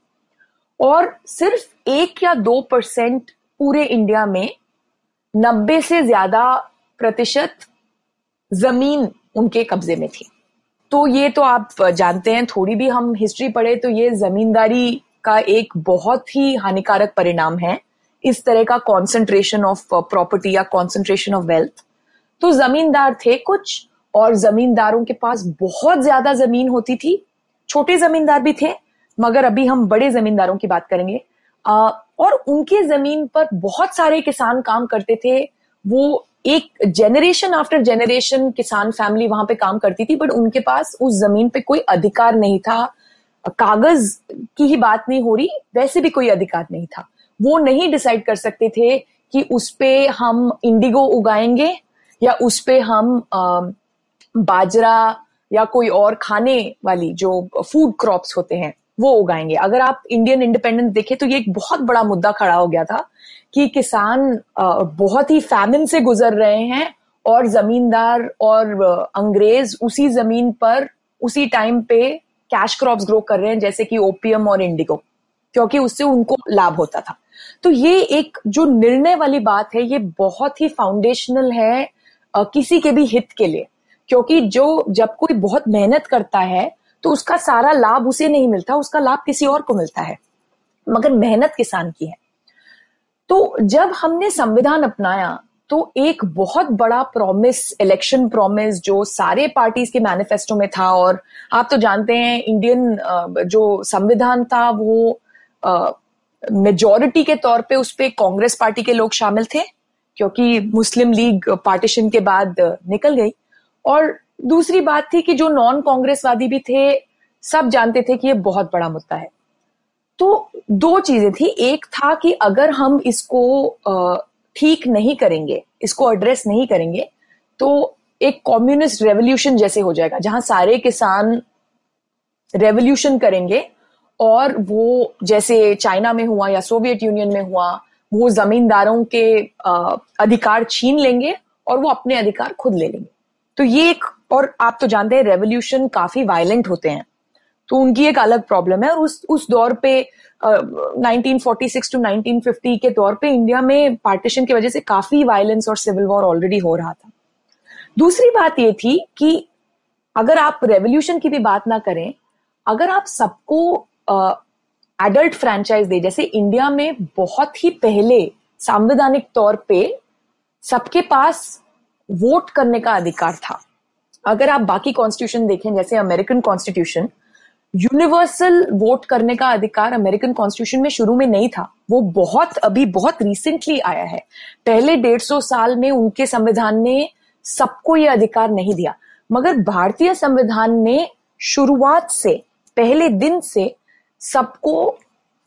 और सिर्फ़ एक या दो परसेंट पूरे इंडिया में नब्बे से ज़्यादा प्रतिशत ज़मीन उनके कब्जे में थी। तो ये तो आप जानते हैं, थोड़ी भी हम हिस्ट्री पढ़े तो ये जमींदारी का एक बहुत ही हानिकारक परिणाम है। इस तरह का कॉन्सेंट्रेशन ऑफ़ प्रॉपर्टी या कॉन्सेंट्रेशन ऑफ़ वेल्थ तो जमींदार थे कुछ और जमींदारों के पास बहुत ज़्यादा ज़मीन होती थी। छोटे जमींदार भी थे, मगर अभी हम बड़े जमींदारों की बात करेंगे। और उनके ज़मीन पर बहुत सारे किसान काम करते थे। वो एक जेनरेशन आफ्टर जेनरेशन किसान फैमिली वहाँ पे काम करती थी बट उनके पास उस ज़मीन पे कोई अधिकार नहीं था। कागज़ की ही बात नहीं हो रही, वैसे भी कोई अधिकार नहीं था। वो नहीं डिसाइड कर सकते थे कि उस पे हम इंडिगो उगाएँगे या उस पे हम बाजरा या कोई और खाने वाली जो फ़ूड क्रॉप्स होते हैं, वो उगाएँगे। अगर आप इंडियन इंडिपेंडेंस देखें तो ये एक बहुत बड़ा मुद्दा खड़ा हो गया था कि किसान बहुत ही फैमिन से गुजर रहे हैं और जमींदार और अंग्रेज़ उसी ज़मीन पर, उसी टाइम पे कैश क्रॉप्स ग्रो कर रहे हैं, जैसे कि ओपियम और इंडिगो क्योंकि उससे उनको लाभ होता था। तो ये एक जो निर्णय वाली बात है, ये बहुत ही फाउंडेशनल है किसी के भी हित के लिए। क्योंकि जो, जब कोई बहुत मेहनत करता है तो उसका सारा लाभ उसे नहीं मिलता, उसका लाभ किसी और को मिलता है, मगर मेहनत किसान की है। तो जब हमने संविधान अपनाया तो एक बहुत बड़ा प्रॉमिस इलेक्शन प्रॉमिस जो सारे पार्टीज़ के मैनिफेस्टो में था, और आप तो जानते हैं इंडियन जो संविधान था, वो मेजोरिटी के तौर पे उस पर कांग्रेस पार्टी के लोग शामिल थे, क्योंकि मुस्लिम लीग पार्टीशन के बाद निकल गई। और दूसरी बात थी कि जो नॉन कांग्रेसवादी भी थे, सब जानते थे कि ये बहुत बड़ा मुद्दा है। तो दो चीज़ें थी। एक था कि अगर हम इसको ठीक नहीं करेंगे, इसको एड्रेस नहीं करेंगे तो एक कम्युनिस्ट रेवोल्यूशन जैसे हो जाएगा, जहाँ सारे किसान रेवोल्यूशन करेंगे और वो जैसे चाइना में हुआ या सोवियत यूनियन में हुआ, वो जमींदारों के अधिकार छीन लेंगे और वो अपने अधिकार खुद ले लेंगे। तो ये एक और आप तो जानते हैं रेवोल्यूशन काफ़ी वायलेंट होते हैं। तो उनकी एक अलग प्रॉब्लम है और उस उस दौर पे uh, 1946 टू 1950 के दौर पे इंडिया में पार्टीशन की वजह से काफ़ी वायलेंस और सिविल वॉर ऑलरेडी हो रहा था। दूसरी बात ये थी कि अगर आप रेवोल्यूशन की भी बात ना करें अगर आप सबको एडल्ट फ्रेंचाइज दे जैसे इंडिया में बहुत ही पहले संवैधानिक तौर पे सबके पास वोट करने का अधिकार था। अगर आप बाकी कॉन्स्टिट्यूशन देखें, जैसे अमेरिकन कॉन्स्टिट्यूशन यूनिवर्सल वोट करने का अधिकार अमेरिकन कॉन्स्टिट्यूशन में शुरू में नहीं था। वो बहुत, अभी बहुत रिसेंटली आया है। पहले डेढ़ सौ साल में उनके संविधान ने सबको ये अधिकार नहीं दिया। मगर भारतीय संविधान ने शुरुआत से, पहले दिन से सबको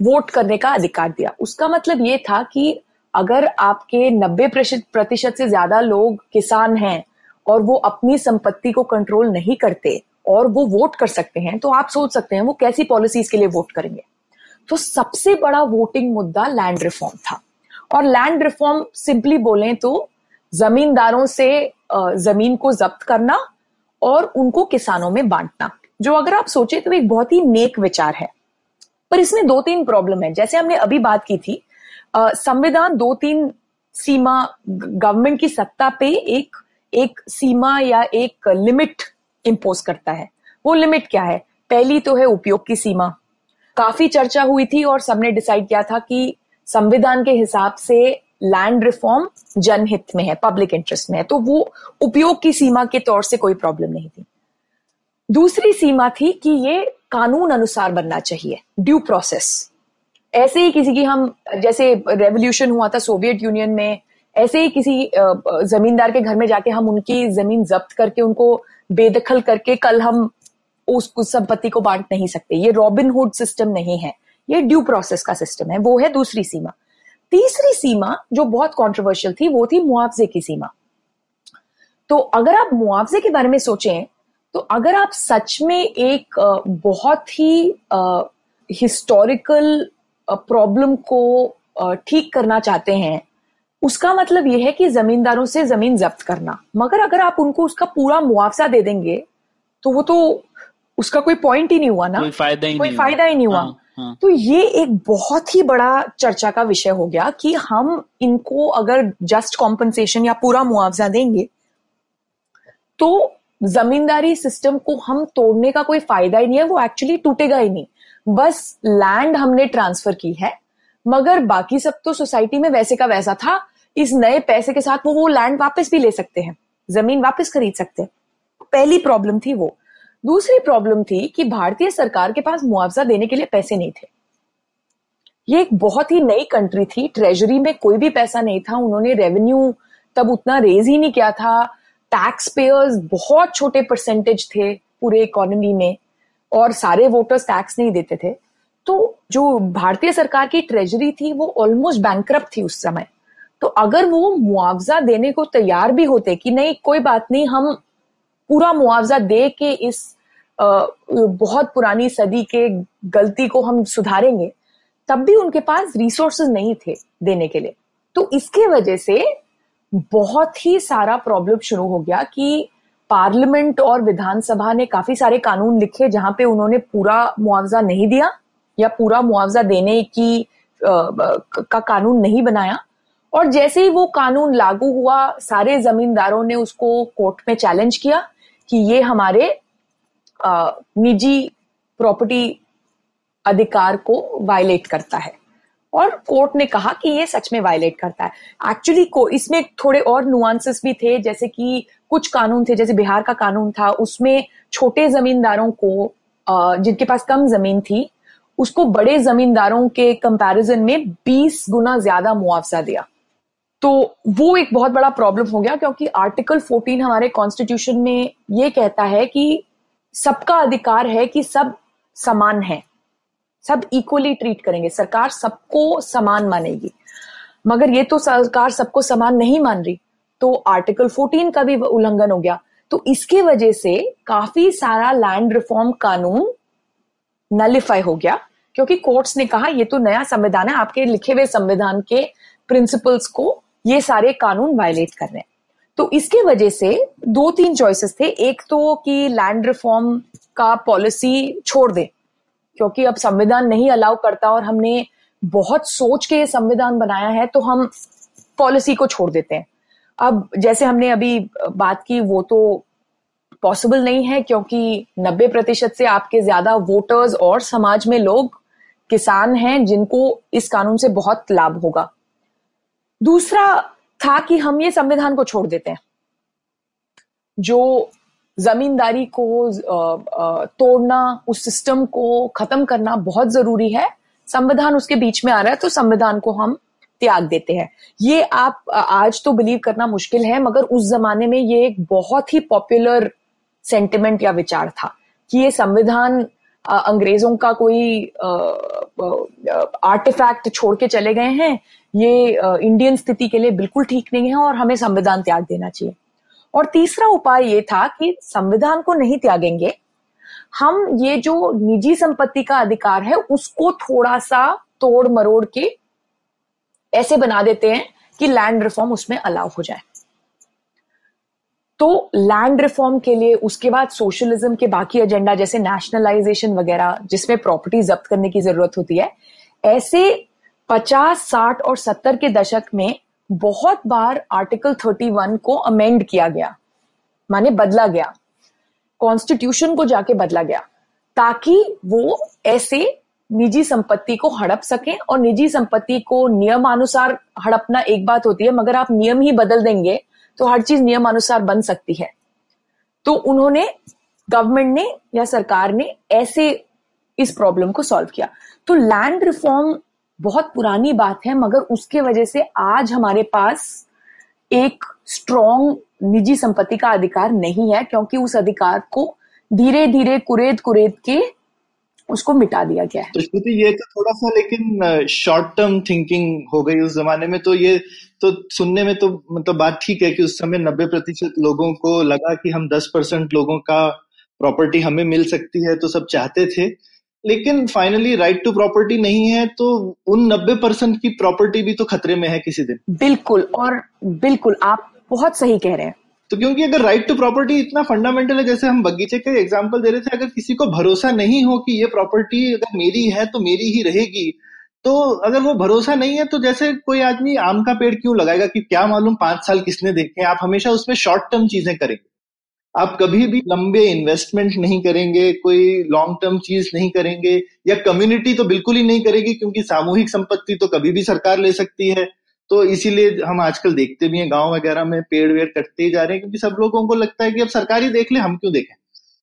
वोट करने का अधिकार दिया। उसका मतलब ये था कि अगर आपके 90 प्रतिशत से ज़्यादा लोग किसान हैं और वो अपनी संपत्ति को कंट्रोल नहीं करते और वो वोट कर सकते हैं तो आप सोच सकते हैं वो कैसी पॉलिसीज़ के लिए वोट करेंगे। तो सबसे बड़ा वोटिंग मुद्दा लैंड रिफॉर्म था। और लैंड रिफॉर्म सिंपली बोले तो जमींदारों से ज़मीन को जब्त करना और उनको किसानों में बांटना, जो अगर आप सोचे तो एक बहुत ही नेक विचार है। पर इसमें दो तीन प्रॉब्लम है। जैसे हमने अभी बात की थी संविधान दो तीन सीमा गवर्नमेंट की सत्ता पे एक एक सीमा या एक लिमिट इंपोज करता है। वो लिमिट क्या है? पहली तो है उपयोग की सीमा। काफ़ी चर्चा हुई थी और सबने डिसाइड किया था कि संविधान के हिसाब से लैंड रिफॉर्म जनहित में है पब्लिक इंटरेस्ट में है। तो वो उपयोग की सीमा के तौर से कोई प्रॉब्लम नहीं थी। दूसरी सीमा थी कि ये कानून अनुसार बनना चाहिए ड्यू प्रोसेस ऐसे ही किसी की हम, जैसे रेवोल्यूशन हुआ था सोवियत यूनियन में, ऐसे ही किसी जमींदार के घर में जाके हम उनकी ज़मीन जब्त करके, उनको बेदखल करके कल हम उस संपत्ति को बांट नहीं सकते। ये रॉबिनहुड सिस्टम नहीं है। ये ड्यू प्रोसेस का सिस्टम है। वो है दूसरी सीमा। तीसरी सीमा, जो बहुत कॉन्ट्रोवर्शियल थी, वो थी मुआवजे की सीमा। तो अगर आप मुआवजे के बारे में सोचें तो अगर आप सच में एक बहुत ही हिस्टोरिकल प्रॉब्लम को ठीक करना चाहते हैं उसका मतलब यह है कि जमींदारों से ज़मीन जब्त करना। मगर अगर आप उनको उसका पूरा मुआवजा दे देंगे तो वो तो उसका कोई पॉइंट ही नहीं हुआ ना। कोई फ़ायदा ही कोई नहीं फ़ायदा ही नहीं हुआ। हाँ, हाँ. तो ये एक बहुत ही बड़ा चर्चा का विषय हो गया कि हम इनको अगर जस्ट कॉम्पनसेशन या पूरा मुआवजा देंगे तो जमींदारी सिस्टम को हम तोड़ने का कोई फ़ायदा ही नहीं है वो एक्चुअली टूटेगा ही नहीं। बस लैंड हमने ट्रांसफ़र की है, मगर बाकी सब तो सोसाइटी में वैसे का वैसा था, इस नए पैसे के साथ वो वो लैंड वापस भी ले सकते हैं, ज़मीन वापस खरीद सकते हैं। पहली प्रॉब्लम थी वो। दूसरी प्रॉब्लम थी कि भारतीय सरकार के पास मुआवजा देने के लिए पैसे नहीं थे। ये एक बहुत ही नई कंट्री थी ट्रेजरी में कोई भी पैसा नहीं था, उन्होंने रेवेन्यू तब उतना रेज ही नहीं किया था। टैक्स पेयर्स बहुत छोटे परसेंटेज थे पूरे इकोनॉमी में। और सारे वोटर्स टैक्स नहीं देते थे तो जो भारतीय सरकार की ट्रेजरी थी, वो ऑलमोस्ट बैंक थी उस समय। तो अगर वो मुआवजा देने को तैयार भी होते कि नहीं, कोई बात नहीं, हम पूरा मुआवजा दे के इस बहुत पुरानी सदी के गलती को हम सुधारेंगे, तब भी उनके पास रिसोर्सेज नहीं थे देने के लिए। तो इसके वजह से बहुत ही सारा प्रॉब्लम शुरू हो गया कि पार्लियामेंट और विधानसभा ने काफ़ी सारे कानून लिखे जहाँ पे उन्होंने पूरा मुआवजा नहीं दिया या पूरा मुआवजा देने की आ, का कानून नहीं बनाया। और जैसे ही वो कानून लागू हुआ सारे जमींदारों ने उसको कोर्ट में चैलेंज किया कि ये हमारे निजी प्रॉपर्टी अधिकार को वायलेट करता है। और कोर्ट ने कहा कि ये सच में वायलेट करता है। एक्चुअली को इसमें थोड़े और नुआंसेस भी थे जैसे कि कुछ कानून थे, जैसे बिहार का कानून था, उसमें छोटे जमींदारों को जिनके पास कम ज़मीन थी, उसको बड़े जमींदारों के कंपैरिजन में 20 गुना ज़्यादा मुआवजा दिया। तो वो एक बहुत बड़ा प्रॉब्लम हो गया, क्योंकि आर्टिकल 14 हमारे कॉन्स्टिट्यूशन में ये कहता है कि सबका अधिकार है कि सब समान है, सब इक्वली ट्रीट करेंगे। सरकार सबको समान मानेगी। मगर ये तो सरकार सबको समान नहीं मान रही। तो आर्टिकल 14 का भी उल्लंघन हो गया। तो इसके वजह से काफ़ी सारा लैंड रिफॉर्म कानून नलिफाई हो गया, क्योंकि कोर्ट्स ने कहा, ये तो नया संविधान है, आपके लिखे हुए संविधान के प्रिंसिपल्स को ये सारे कानून वायलेट कर रहे हैं। तो इसके वजह से दो तीन चॉइसेस थे। एक तो कि लैंड रिफॉर्म का पॉलिसी छोड़ दे, क्योंकि अब संविधान नहीं अलाउ करता और हमने बहुत सोच के संविधान बनाया है तो हम पॉलिसी को छोड़ देते हैं। अब जैसे हमने अभी बात की, वो तो पॉसिबल नहीं है क्योंकि 90 प्रतिशत से आपके ज़्यादा वोटर्स और समाज में लोग किसान हैं जिनको इस कानून से बहुत लाभ होगा। दूसरा था कि हम ये संविधान को छोड़ देते हैं। जो जमींदारी को तोड़ना, उस सिस्टम को खत्म करना बहुत ज़रूरी है। संविधान उसके बीच में आ रहा है तो संविधान को हम त्याग देते हैं। ये आप आज तो बिलीव करना मुश्किल है, मगर उस जमाने में ये एक बहुत ही पॉपुलर सेंटिमेंट या विचार था कि ये संविधान अंग्रेज़ों का कोई आर्टिफैक्ट छोड़ के चले गए हैं। ये इंडियन स्थिति के लिए बिल्कुल ठीक नहीं है और हमें संविधान त्याग देना चाहिए। और तीसरा उपाय ये था कि संविधान को नहीं त्यागेंगे। हम ये जो निजी संपत्ति का अधिकार है, उसको थोड़ा सा तोड़ मरोड़ के ऐसे बना देते हैं कि लैंड रिफॉर्म उसमें अलाउ हो जाए। तो लैंड रिफॉर्म के लिए, उसके बाद सोशलिज्म के बाकी एजेंडा जैसे नेशनलाइजेशन वगैरह, जिसमें प्रॉपर्टी जब्त करने की ज़रूरत होती है, ऐसे पचास साठ और सत्तर के दशक में बहुत बार आर्टिकल थर्टी वन को अमेंड किया गया, माने बदला गया। कॉन्स्टिट्यूशन को जाके बदला गया, ताकि वो ऐसे निजी संपत्ति को हड़प सके और निजी संपत्ति को नियमानुसार हड़पना एक बात होती है, मगर आप नियम ही बदल देंगे तो हर चीज़ नियमानुसार बन सकती है। तो उन्होंने गवर्नमेंट ने या सरकार ने ऐसे इस प्रॉब्लम को सॉल्व किया। तो लैंड रिफॉर्म बहुत पुरानी बात है, मगर उसके वजह से आज हमारे पास एक स्ट्रॉन्ग निजी संपत्ति का अधिकार नहीं है, क्योंकि उस अधिकार को धीरे धीरे कुरेद कुरेद के उसको मिटा दिया गया है। तो श्रुति ये तो थोड़ा सा लेकिन शॉर्ट टर्म थिंकिंग हो गई उस जमाने में तो ये तो सुनने में तो मतलब बात ठीक है कि उस समय नब्बे प्रतिशत लोगों को लगा कि हम दस परसेंट लोगों का प्रॉपर्टी हमें मिल सकती है तो सब चाहते थे। लेकिन फाइनली राइट टू प्रॉपर्टी नहीं है तो उन नब्बे परसेंट की प्रॉपर्टी भी तो खतरे में है किसी दिन। बिल्कुल और बिल्कुल आप बहुत सही कह रहे हैं। तो क्योंकि अगर राइट टू प्रॉपर्टी इतना फंडामेंटल है, जैसे हम बगीचे के एग्ज़ाम्पल दे रहे थे, अगर किसी को भरोसा नहीं हो कि ये प्रॉपर्टी अगर मेरी है तो मेरी ही रहेगी। तो अगर वो भरोसा नहीं है तो जैसे कोई आदमी आम का पेड़ क्यों लगाएगा कि क्या मालूम पाँच साल किसने देखे आप हमेशा उसमें शॉर्ट टर्म चीज़ें करेंगे। आप कभी भी लंबे इन्वेस्टमेंट नहीं करेंगे, कोई लॉन्ग टर्म चीज़ नहीं करेंगे, या कम्युनिटी तो बिल्कुल ही नहीं करेगी, क्योंकि सामूहिक संपत्ति तो कभी भी सरकार ले सकती है। तो इसीलिए हम आजकल देखते भी हैं, गाँव वगैरह में पेड़ वेड़ कटते ही जा रहे हैं, क्योंकि सब लोगों को लगता है कि अब सरकार देख ले, हम क्यों देखें?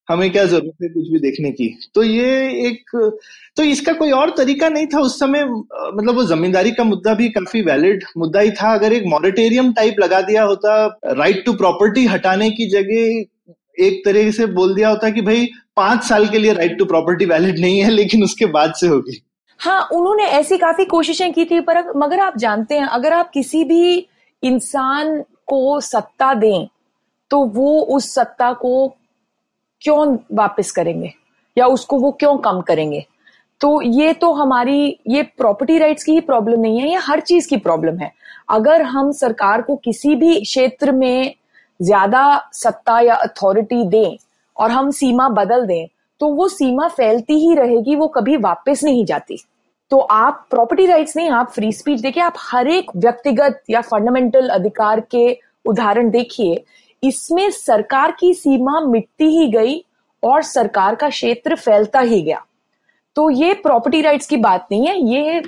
हमें क्या ज़रूरत है कुछ भी देखने की? तो ये एक तो इसका कोई और तरीका नहीं था उस समय मतलब वो जमींदारी का मुद्दा भी काफ़ी वैलिड मुद्दा ही था। अगर एक मॉरिटेरियम टाइप लगा दिया होता राइट टू प्रॉपर्टी हटाने की जगह एक तरीके से बोल दिया होता कि भाई, पाँच साल के लिए राइट टू प्रॉपर्टी वैलिड नहीं है, लेकिन उसके बाद से होगी। हाँ उन्होंने ऐसी काफ़ी कोशिशें की थी, पर मगर आप जानते हैं, अगर आप किसी भी इंसान को सत्ता दें तो वो उस सत्ता को क्यों वापस करेंगे? या उसको वो क्यों कम करेंगे? तो ये तो हमारी, ये प्रॉपर्टी राइट्स की ही प्रॉब्लम नहीं है, ये हर चीज़ की प्रॉब्लम है। अगर हम सरकार को किसी भी क्षेत्र में ज़्यादा सत्ता या अथॉरिटी दें और हम सीमा बदल दें तो वो सीमा फैलती ही रहेगी, वो कभी वापस नहीं जाती। तो आप प्रॉपर्टी राइट्स नहीं आप फ्री स्पीच देखिए आप हर एक व्यक्तिगत या फंडामेंटल अधिकार के उदाहरण देखिए इसमें सरकार की सीमा मिटती ही गई और सरकार का क्षेत्र फैलता ही गया। तो ये प्रॉपर्टी राइट्स की बात नहीं है ये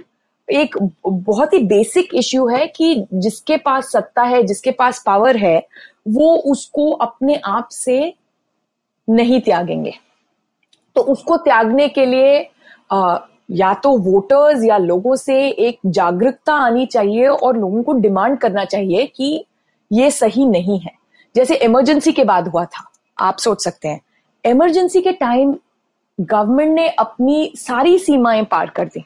एक बहुत ही बेसिक इश्यू है कि जिसके पास सत्ता है जिसके पास पावर है वो उसको अपने आप से नहीं त्यागेंगे। तो उसको त्यागने के लिए आ, या तो वोटर्स या लोगों से एक जागरूकता आनी चाहिए और लोगों को डिमांड करना चाहिए कि ये सही नहीं है। जैसे इमरजेंसी के बाद हुआ था आप सोच सकते हैं। इमरजेंसी के टाइम गवर्नमेंट ने अपनी सारी सीमाएँ पार कर दी।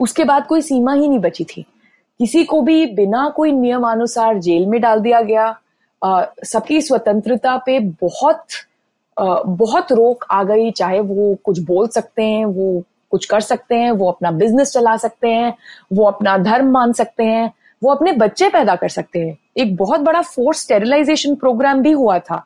उसके बाद कोई सीमा ही नहीं बची थी। किसी को भी बिना कोई नियमानुसार जेल में डाल दिया गया। सबकी स्वतंत्रता पे बहुत आ, बहुत रोक आ गई चाहे वो कुछ बोल सकते हैं वो कुछ कर सकते हैं, वो अपना बिज़नेस चला सकते हैं, वो अपना धर्म मान सकते हैं, वो अपने बच्चे पैदा कर सकते हैं। एक बहुत बड़ा फोर्स स्टेरिलाइजेशन प्रोग्राम भी हुआ था।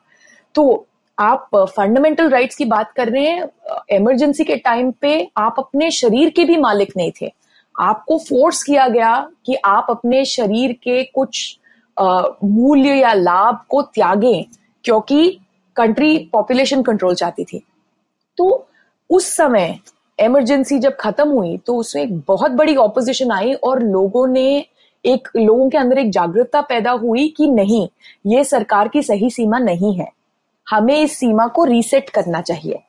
तो आप फंडामेंटल राइट्स की बात कर रहे हैं इमरजेंसी के टाइम पे आप अपने शरीर के भी मालिक नहीं थे। आपको फोर्स किया गया कि आप अपने शरीर के कुछ मूल्य या लाभ को त्यागें, क्योंकि कंट्री पॉपुलेशन कंट्रोल चाहती थी। तो उस समय इमरजेंसी जब खत्म हुई तो उसमें एक बहुत बड़ी ऑपोजिशन आई और लोगों ने एक, लोगों के अंदर एक जागरूकता पैदा हुई कि नहीं, ये सरकार की सही सीमा नहीं है। हमें इस सीमा को रीसेट करना चाहिए।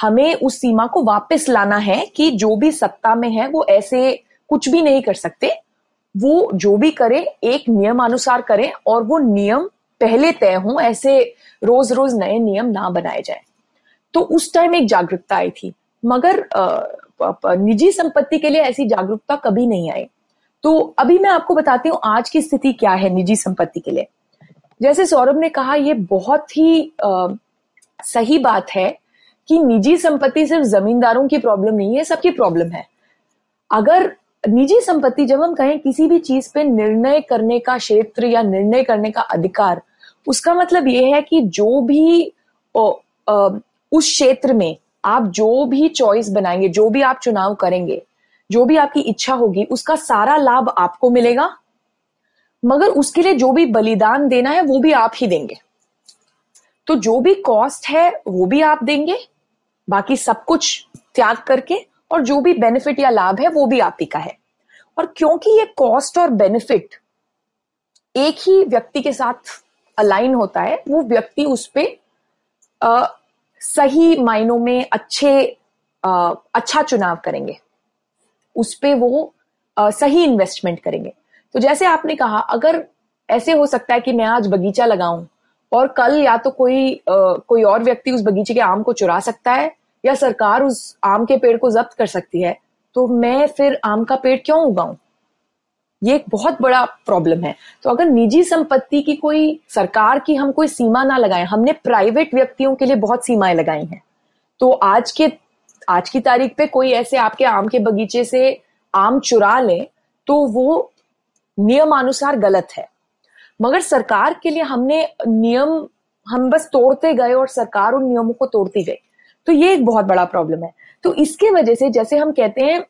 हमें उस सीमा को वापस लाना है कि जो भी सत्ता में है, वो ऐसे कुछ भी नहीं कर सकते। वो जो भी करे, एक नियमानुसार करें और वो नियम पहले तय हों, ऐसे रोज रोज नए नियम ना बनाए जाए। तो उस टाइम एक जागरूकता आई थी। मगर निजी संपत्ति के लिए ऐसी जागरूकता कभी नहीं आई। तो अभी मैं आपको बताती हूँ आज की स्थिति क्या है निजी संपत्ति के लिए। जैसे सौरभ ने कहा ये बहुत ही आ, सही बात है कि निजी संपत्ति सिर्फ़ जमींदारों की प्रॉब्लम नहीं है सबकी प्रॉब्लम है। अगर निजी संपत्ति जब हम कहें किसी भी चीज़ पे निर्णय करने का क्षेत्र या निर्णय करने का अधिकार उसका मतलब यह है कि जो भी ओ, आ, उस क्षेत्र में आप जो भी चॉइस बनाएँगे, जो भी आप चुनाव करेंगे, जो भी आपकी इच्छा होगी, उसका सारा लाभ आपको मिलेगा। मगर उसके लिए जो भी बलिदान देना है, वो भी आप ही देंगे। तो जो भी कॉस्ट है, वो भी आप देंगे। बाकी सब कुछ त्याग करके और जो भी बेनिफिट या लाभ है, वो भी आप ही का है। और क्योंकि ये कॉस्ट और बेनिफिट एक ही व्यक्ति के साथ अलाइन होता है, वो व्यक्ति उस पर सही मायनों में अच्छे आ, अच्छा चुनाव करेंगे। उस पर वो आ, सही इन्वेस्टमेंट करेंगे। तो जैसे आपने कहा अगर ऐसे हो सकता है कि मैं आज बगीचा लगाऊँ और कल या तो कोई आ, कोई और व्यक्ति उस बगीचे के आम को चुरा सकता है या सरकार उस आम के पेड़ को जब्त कर सकती है तो मैं फिर आम का पेड़ क्यों उगाऊं? ये एक बहुत बड़ा प्रॉब्लम है। तो अगर निजी संपत्ति की कोई सरकार की हम कोई सीमा ना लगाए, हमने प्राइवेट व्यक्तियों के लिए बहुत सीमाएँ लगाई हैं। तो आज के, आज की तारीख पे कोई ऐसे आपके आम के बगीचे से आम चुरा ले तो वो नियमानुसार गलत है। मगर सरकार के लिए हमने नियम, हम बस तोड़ते गए और सरकार उन नियमों को तोड़ती गई। तो ये एक बहुत बड़ा प्रॉब्लम है। तो इसके वजह से जैसे हम कहते हैं,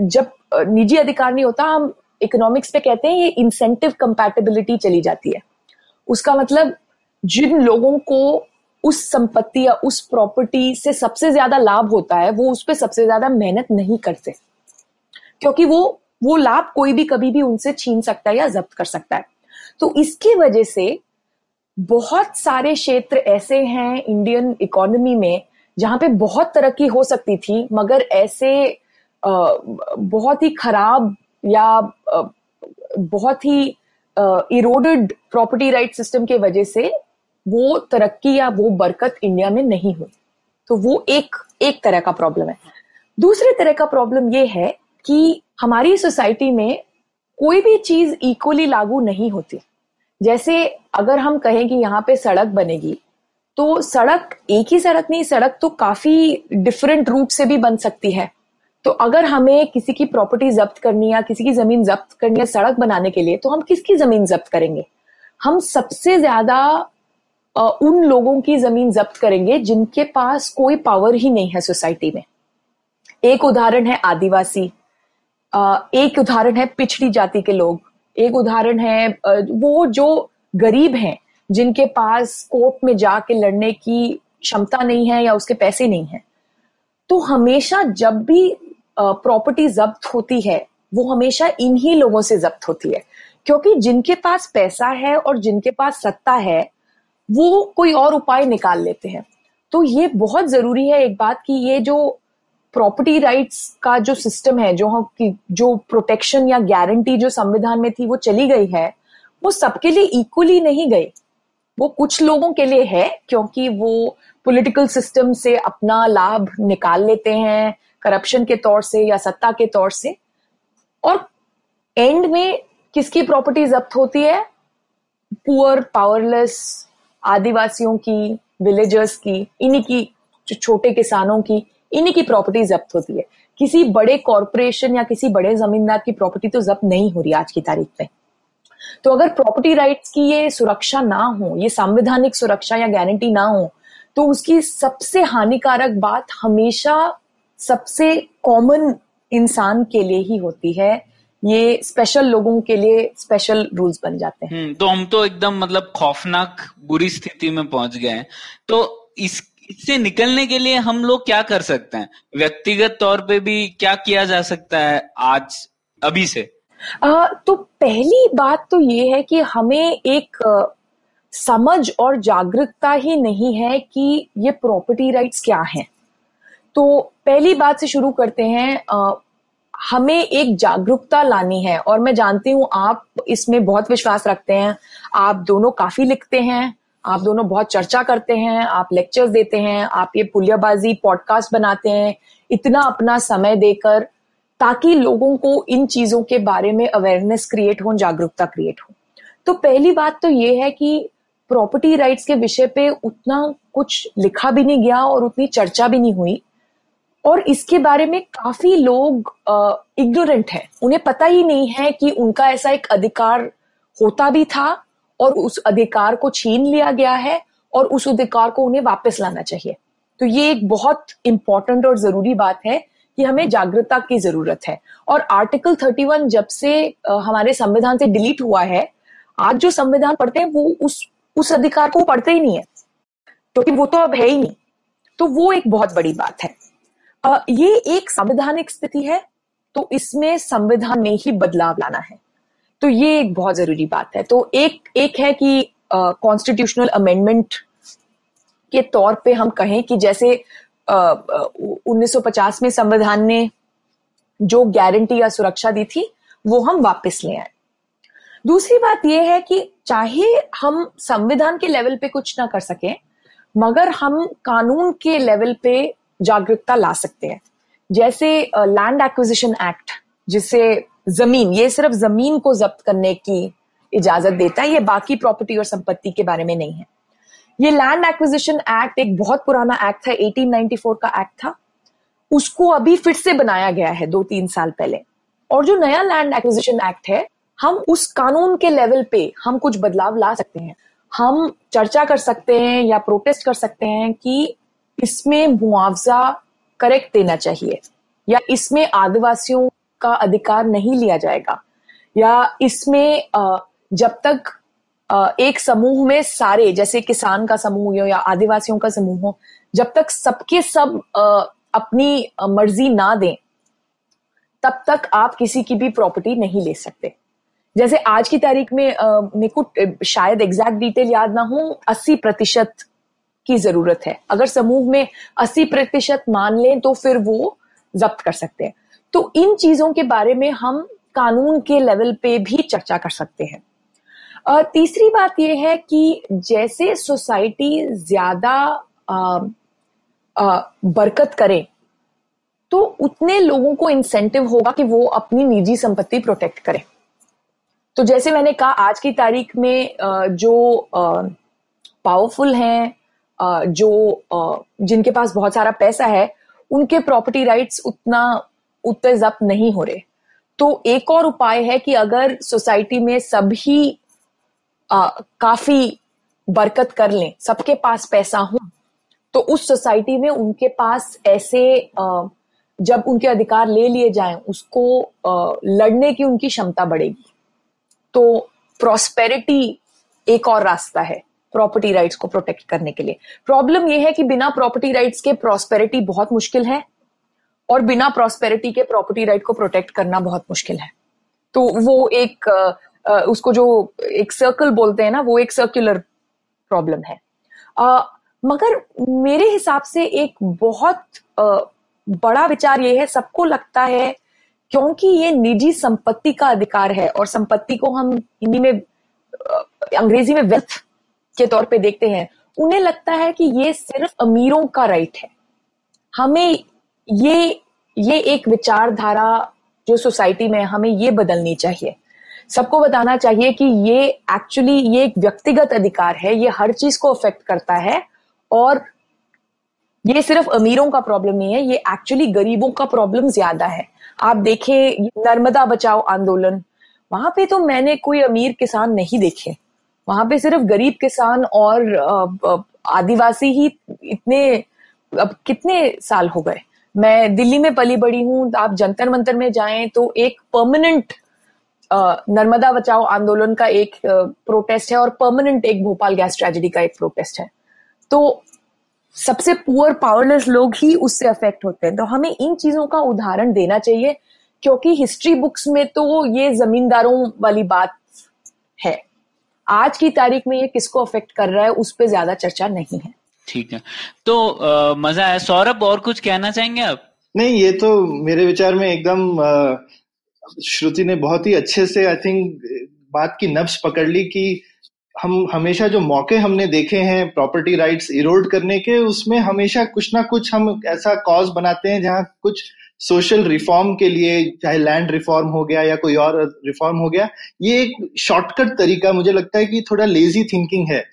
जब निजी अधिकार नहीं होता, हम इकोनॉमिक्स पे कहते हैं, ये इंसेंटिव कंपैटिबिलिटी चली जाती है। उसका मतलब जिन लोगों को उस संपत्ति या उस प्रॉपर्टी से सबसे ज़्यादा लाभ होता है, वो उस पर सबसे ज़्यादा मेहनत नहीं करते। क्योंकि वो वो लाभ कोई भी कभी भी उनसे छीन सकता है या जब्त कर सकता है। तो इसकी वजह से बहुत सारे क्षेत्र ऐसे हैं इंडियन इकोनॉमी में, जहाँ पे बहुत तरक्की हो सकती थी, मगर ऐसे बहुत ही खराब या बहुत ही इरोडेड प्रॉपर्टी राइट सिस्टम के वजह से वो तरक्की या वो बरकत इंडिया में नहीं हुई। तो वो एक एक तरह का प्रॉब्लम है। दूसरे तरह का प्रॉब्लम ये है कि हमारी सोसाइटी में कोई भी चीज़ इक्वली लागू नहीं होती। जैसे अगर हम कहें कि यहाँ पे सड़क बनेगी तो सड़क एक ही सड़क नहीं, सड़क तो काफ़ी डिफरेंट रूट से भी बन सकती है। तो अगर हमें किसी की प्रॉपर्टी जब्त करनी है किसी की ज़मीन जब्त करनी है सड़क बनाने के लिए तो हम किसकी ज़मीन जब्त करेंगे? हम सबसे ज़्यादा उन लोगों की ज़मीन जब्त करेंगे जिनके पास कोई पावर ही नहीं है सोसाइटी में। एक उदाहरण है आदिवासी। एक उदाहरण है पिछड़ी जाति के लोग। एक उदाहरण है वो जो गरीब हैं, जिनके पास कोर्ट में जाके लड़ने की क्षमता नहीं है या उसके पैसे नहीं है। तो हमेशा जब भी प्रॉपर्टी जब्त होती है, वो हमेशा इन्हीं लोगों से जब्त होती है। क्योंकि जिनके पास पैसा है और जिनके पास सत्ता है, वो कोई और उपाय निकाल लेते हैं। तो ये बहुत ज़रूरी है एक बात कि ये जो प्रॉपर्टी राइट्स का जो सिस्टम है, जो हम जो प्रोटेक्शन या गारंटी जो संविधान में थी, वो चली गई है, वो सबके लिए इक्वली नहीं गई। वो कुछ लोगों के लिए है, क्योंकि वो पॉलिटिकल सिस्टम से अपना लाभ निकाल लेते हैं करप्शन के तौर से या सत्ता के तौर से? और एंड में किसकी प्रॉपर्टी जब्त होती है? पुअर पावरलेस आदिवासियों की विलेजर्स की, इन्हीं की छोटे किसानों की, इन्हीं की प्रॉपर्टी जब्त होती है। किसी बड़े कॉरपोरेशन या किसी बड़े जमींदार की प्रॉपर्टी तो जब्त नहीं हो रही आज की तारीख में। तो अगर प्रॉपर्टी राइट्स की ये सुरक्षा ना हो, ये संवैधानिक सुरक्षा या गारंटी ना हो तो उसकी सबसे हानिकारक बात हमेशा सबसे कॉमन इंसान के लिए ही होती है। ये स्पेशल लोगों के लिए स्पेशल रूल्स बन जाते हैं। हम्म, तो हम तो एकदम मतलब खौफनाक बुरी स्थिति में पहुँच गए हैं। तो इस इससे निकलने के लिए हम लोग क्या कर सकते हैं? व्यक्तिगत तौर पे भी क्या किया जा सकता है आज अभी से? आ, तो पहली बात तो ये है कि हमें एक समझ और जागरूकता ही नहीं है कि ये प्रॉपर्टी राइट्स क्या हैं। तो पहली बात से शुरू करते हैं आ, हमें एक जागरूकता लानी है और मैं जानती हूँ आप इसमें बहुत विश्वास रखते हैं। आप दोनों काफ़ी लिखते हैं आप दोनों बहुत चर्चा करते हैं आप लेक्चर्स देते हैं आप ये पुलियाबाजी पॉडकास्ट बनाते हैं इतना अपना समय देकर ताकि लोगों को इन चीज़ों के बारे में अवेयरनेस क्रिएट हो जागरूकता क्रिएट हो। तो पहली बात तो ये है कि प्रॉपर्टी राइट्स के विषय पे उतना कुछ लिखा भी नहीं गया और उतनी चर्चा भी नहीं हुई। और इसके बारे में काफ़ी लोग इग्नोरेंट है। उन्हें पता ही नहीं है कि उनका ऐसा एक अधिकार होता भी था और उस अधिकार को छीन लिया गया है और उस अधिकार को उन्हें वापस लाना चाहिए। तो ये एक बहुत इंपॉर्टेंट और ज़रूरी बात है कि हमें जागरूकता की ज़रूरत है। और आर्टिकल 31 जब से हमारे संविधान से डिलीट हुआ है, आज जो संविधान पढ़ते हैं वो उस उस अधिकार को पढ़ते ही नहीं है। क्योंकि तो वो तो अब है ही नहीं। तो वो एक बहुत बड़ी बात है। ये एक संवैधानिक स्थिति है तो इसमें संविधान में ही बदलाव लाना है। तो ये एक बहुत ज़रूरी बात है। तो एक एक है कि कॉन्स्टिट्यूशनल अमेंडमेंट के तौर पे हम कहें कि जैसे उन्नीस सौ पचास में संविधान ने जो गारंटी या सुरक्षा दी थी, वो हम वापस ले आए। दूसरी बात यह है कि चाहे हम संविधान के लेवल पे कुछ ना कर सके, मगर हम कानून के लेवल पे जागरूकता ला सकते हैं। जैसे लैंड एक्विजिशन एक्ट जिसे ज़मीन, ये सिर्फ़ ज़मीन को जब्त करने की इजाज़त देता है, ये बाकी प्रॉपर्टी और संपत्ति के बारे में नहीं है। ये लैंड एक्विजिशन एक्ट एक बहुत पुराना एक्ट था 1894 का एक्ट था। उसको अभी फिर से बनाया गया है दो तीन साल पहले। और जो नया लैंड एक्विजिशन एक्ट है, हम उस कानून के लेवल पे हम कुछ बदलाव ला सकते हैं। हम चर्चा कर सकते हैं या प्रोटेस्ट कर सकते हैं कि इसमें मुआवजा करेक्ट देना चाहिए, या इसमें आदिवासियों का अधिकार नहीं लिया जाएगा, या इसमें जब तक एक समूह में सारे, जैसे किसान का समूह हो या आदिवासियों का समूह हो, जब तक सबके सब अपनी मर्ज़ी ना दें, तब तक आप किसी की भी प्रॉपर्टी नहीं ले सकते। जैसे आज की तारीख में मेरे को शायद एग्जैक्ट डिटेल याद ना हो, अस्सी प्रतिशत की ज़रूरत है। अगर समूह में अस्सी प्रतिशत मान लें तो फिर वो जब्त कर सकते हैं। तो इन चीज़ों के बारे में हम कानून के लेवल पे भी चर्चा कर सकते हैं। तीसरी बात यह है कि जैसे सोसाइटी ज़्यादा बरकत करे तो उतने लोगों को इंसेंटिव होगा कि वो अपनी निजी संपत्ति प्रोटेक्ट करें। तो जैसे मैंने कहा, आज की तारीख में जो पावरफुल हैं जो जिनके पास बहुत सारा पैसा है उनके प्रॉपर्टी राइट्स उतना उतने जब्त नहीं हो रहे। तो एक और उपाय है कि अगर सोसाइटी में सभी काफ़ी बरकत कर लें सबके पास पैसा हो तो उस सोसाइटी में उनके पास ऐसे आ, जब उनके अधिकार ले लिए जाएँ उसको आ, लड़ने की उनकी क्षमता बढ़ेगी। तो प्रॉस्पेरिटी एक और रास्ता है। प्रॉपर्टी राइट्स को प्रोटेक्ट करने के लिए। प्रॉब्लम यह है कि बिना प्रॉपर्टी राइट्स के प्रॉस्पेरिटी बहुत मुश्किल है और बिना प्रॉस्पेरिटी के प्रॉपर्टी राइट को प्रोटेक्ट करना बहुत मुश्किल है। तो वो एक उसको जो एक सर्कल बोलते हैं ना वो एक सर्कुलर प्रॉब्लम है। आ, मगर मेरे हिसाब से एक बहुत आ, बड़ा विचार ये है सबको लगता है क्योंकि ये निजी संपत्ति का अधिकार है और संपत्ति को हम हिंदी में अंग्रेज़ी में वेल्थ के तौर पे देखते हैं, उन्हें लगता है कि ये सिर्फ़ अमीरों का राइट है। हमें ये ये एक विचारधारा जो सोसाइटी में हमें ये बदलनी चाहिए। सबको बताना चाहिए कि ये एक्चुअली ये एक व्यक्तिगत अधिकार है, ये हर चीज़ को अफेक्ट करता है और ये सिर्फ़ अमीरों का प्रॉब्लम नहीं है, ये एक्चुअली गरीबों का प्रॉब्लम ज़्यादा है। आप देखें, नर्मदा बचाओ आंदोलन, वहाँ पे तो मैंने कोई अमीर किसान नहीं देखे। वहाँ पे सिर्फ़ गरीब किसान और आदिवासी ही इतने, अब कितने साल हो गए? मैं दिल्ली में पली बड़ी हूँ, आप जंतर मंतर में जाएँ तो एक परमानेंट नर्मदा बचाओ आंदोलन का एक प्रोटेस्ट है और परमानेंट एक भोपाल गैस ट्रेजेडी का एक प्रोटेस्ट है। तो सबसे पुअर पावरलेस लोग ही उससे अफेक्ट होते हैं। तो हमें इन चीज़ों का उदाहरण देना चाहिए, क्योंकि हिस्ट्री बुक्स में तो ये जमींदारों वाली बात है। आज की तारीख में ये किसको अफेक्ट कर रहा है उस पर ज़्यादा चर्चा नहीं है। ठीक है। तो आ, मज़ा है सौरभ और कुछ कहना चाहेंगे आप? नहीं ये तो मेरे विचार में एकदम श्रुति ने बहुत ही अच्छे से आई थिंक बात की नब्स पकड़ ली कि हम हमेशा जो मौके हमने देखे हैं प्रॉपर्टी राइट्स इरोड करने के उसमें हमेशा कुछ ना कुछ हम ऐसा कॉज बनाते हैं जहाँ कुछ सोशल रिफॉर्म के लिए, चाहे लैंड रिफॉर्म हो गया या कोई और रिफॉर्म हो गया, ये एक शॉर्टकट तरीका मुझे लगता है कि थोड़ा लेजी थिंकिंग है।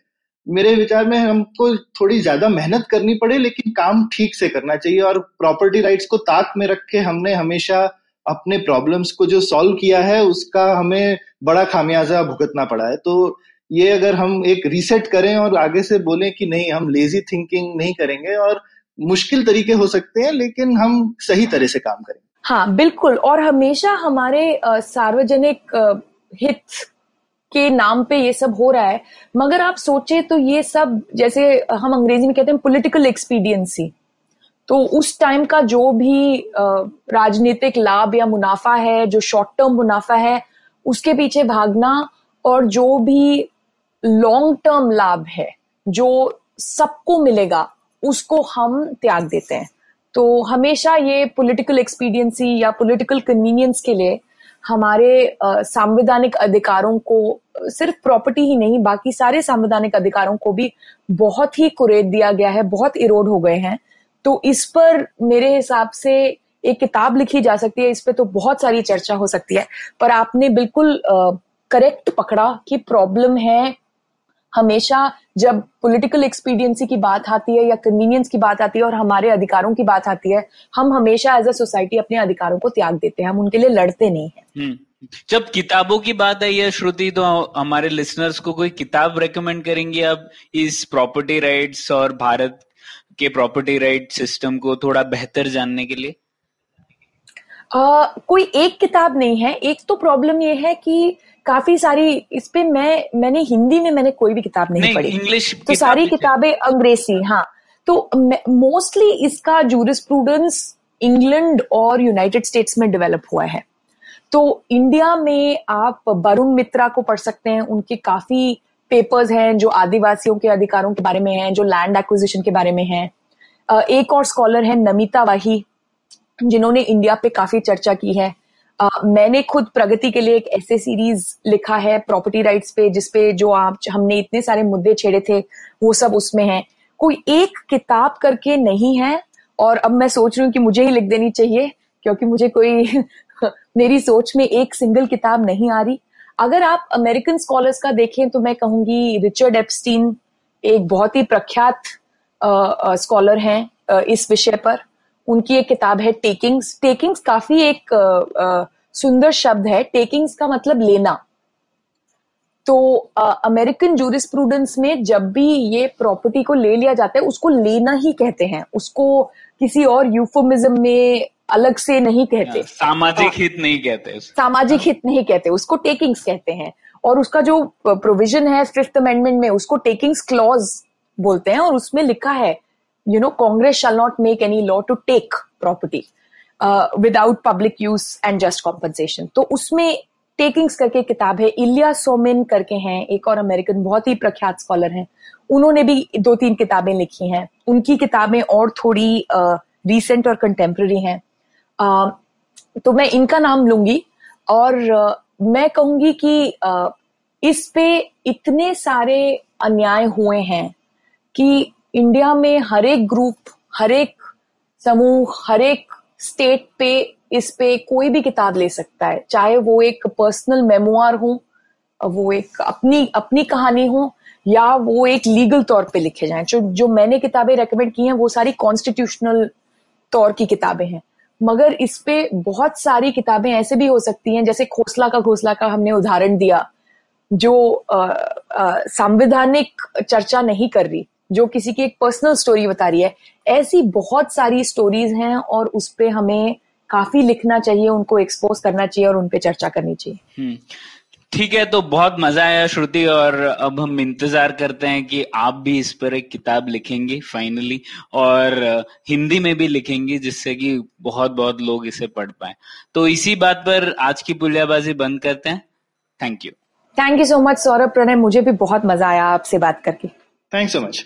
मेरे विचार में हमको थोड़ी ज़्यादा मेहनत करनी पड़े, लेकिन काम ठीक से करना चाहिए और प्रॉपर्टी राइट्स को ताक में रख के हमने हमेशा अपने प्रॉब्लम्स को जो सॉल्व किया है, उसका हमें बड़ा खामियाजा भुगतना पड़ा है। तो ये अगर हम एक रीसेट करें और आगे से बोलें कि नहीं, हम लेजी थिंकिंग नहीं करेंगे और मुश्किल तरीके हो सकते हैं, लेकिन हम सही तरह से काम करें हाँ बिल्कुल। और हमेशा हमारे सार्वजनिक हित के नाम पे ये सब हो रहा है। मगर आप सोचे तो ये सब, जैसे हम अंग्रेज़ी में कहते हैं पॉलिटिकल एक्सपीडियंसी तो उस टाइम का जो भी राजनीतिक लाभ या मुनाफा है, जो शॉर्ट टर्म मुनाफा है, उसके पीछे भागना और जो भी लॉन्ग टर्म लाभ है, जो सबको मिलेगा उसको हम त्याग देते हैं। तो हमेशा ये पॉलिटिकल एक्सपीडियंसी या पॉलिटिकल कन्वीनियंस के लिए हमारे संवैधानिक अधिकारों को, सिर्फ़ प्रॉपर्टी ही नहीं, बाकी सारे संवैधानिक अधिकारों को भी बहुत ही कुरेद दिया गया है, बहुत इरोड हो गए हैं। तो इस पर मेरे हिसाब से एक किताब लिखी जा सकती है, इस पर तो बहुत सारी चर्चा हो सकती है। पर आपने बिल्कुल करेक्ट पकड़ा कि प्रॉब्लम है हमेशा जब पॉलिटिकल एक्सपीडियंसी की बात आती है या कन्वीनियंस की बात आती है और हमारे अधिकारों की बात आती है हम हमेशा एज अ सोसाइटी अपने अधिकारों को त्याग देते हैं हम उनके लिए लड़ते नहीं है। हम्म। जब किताबों की बात आई है श्रुति तो हमारे लिसनर्स को कोई किताब रेकमेंड करेंगे अब इस प्रॉपर्टी राइट्स और भारत के प्रॉपर्टी राइट सिस्टम को थोड़ा बेहतर जानने के लिए? आ, कोई एक किताब नहीं है। एक तो प्रॉब्लम ये है कि काफ़ी सारी इस पे मैं मैंने हिंदी में मैंने कोई भी किताब नहीं, नहीं पढ़ी। इंग्लिश तो सारी किताबें अंग्रेज़ी हाँ। तो मोस्टली इसका जूरिस्प्रूडेंस इंग्लैंड और यूनाइटेड स्टेट्स में डेवलप हुआ है। तो इंडिया में आप वरुण मित्रा को पढ़ सकते हैं। उनके काफ़ी पेपर्स हैं जो आदिवासियों के अधिकारों के बारे में हैं जो लैंड एक्विजिशन के बारे में हैं। एक और स्कॉलर है नमिता वाही जिन्होंने इंडिया पे काफ़ी चर्चा की है। मैंने खुद प्रगति के लिए एक ऐसे सीरीज़ लिखा है प्रॉपर्टी राइट्स पे, जिसपे जो आप हमने इतने सारे मुद्दे छेड़े थे, वो सब उसमें है। कोई एक किताब करके नहीं है, और अब मैं सोच रही हूँ कि मुझे ही लिख देनी चाहिए, क्योंकि मुझे कोई मेरी सोच में एक सिंगल किताब नहीं आ रही। अगर आप अमेरिकन स्कॉलर्स का देखें तो मैं कहूँगी रिचर्ड एप्स्टीन एक बहुत ही प्रख्यात स्कॉलर हैं इस विषय पर। उनकी एक किताब है टेकिंग्स टेकिंग्स काफ़ी एक सुंदर शब्द है टेकिंग्स का मतलब लेना। तो अमेरिकन जूरिस्प्रूडेंस में जब भी ये प्रॉपर्टी को ले लिया जाता है उसको लेना ही कहते हैं। उसको किसी और यूफोमिज्म में अलग से नहीं कहते। हाँ, सामाजिक हित नहीं कहते सामाजिक हित नहीं कहते उसको टेकिंग्स कहते हैं। और उसका जो प्रोविज़न है फिफ्थ अमेंडमेंट में उसको टेकिंग्स क्लॉज बोलते हैं और उसमें लिखा है you know Congress shall not make any law to take property. Uh, public use and just compensation तो उसमें टेकिंग्स करके किताब है। इलिया सोमिन करके हैं एक और अमेरिकन बहुत ही प्रख्यात स्कॉलर हैं। उन्होंने भी दो तीन किताबें लिखी हैं। उनकी किताबें और थोड़ी रीसेंट uh, और कंटेम्प्रेरी हैं। Uh, तो मैं इनका नाम लूँगी और uh, मैं कहूँगी कि uh, इस पे इतने सारे अन्याय हुए हैं कि इंडिया में हर एक ग्रुप हर एक समूह हर एक स्टेट पे, इस पे कोई भी किताब ले सकता है। चाहे वो एक पर्सनल मेमोआर हो, वो एक अपनी अपनी कहानी हो, या वो एक लीगल तौर पे लिखे जाएँ। जो जो मैंने किताबें रेकमेंड की हैं, वो सारी कॉन्स्टिट्यूशनल तौर की किताबें हैं। मगर इस पे बहुत सारी किताबें ऐसे भी हो सकती हैं, जैसे खोसला का घोसला का हमने उदाहरण दिया, जो संवैधानिक चर्चा नहीं कर रही। जो किसी की एक पर्सनल स्टोरी बता रही है। ऐसी बहुत सारी स्टोरीज हैं और उस पर हमें काफ़ी लिखना चाहिए उनको एक्सपोज करना चाहिए और उन पर चर्चा करनी चाहिए। हम्म। ठीक है तो बहुत मज़ा आया श्रुति और अब हम इंतज़ार करते हैं कि आप भी इस पर एक किताब लिखेंगे फाइनली और हिंदी में भी लिखेंगे जिससे कि बहुत बहुत लोग इसे पढ़ पाए। तो इसी बात पर आज की पुलियाबाजी बंद करते हैं। Thank you thank you so much Saurabh Pranay मुझे भी बहुत मज़ा आया आपसे बात करके। Thank so much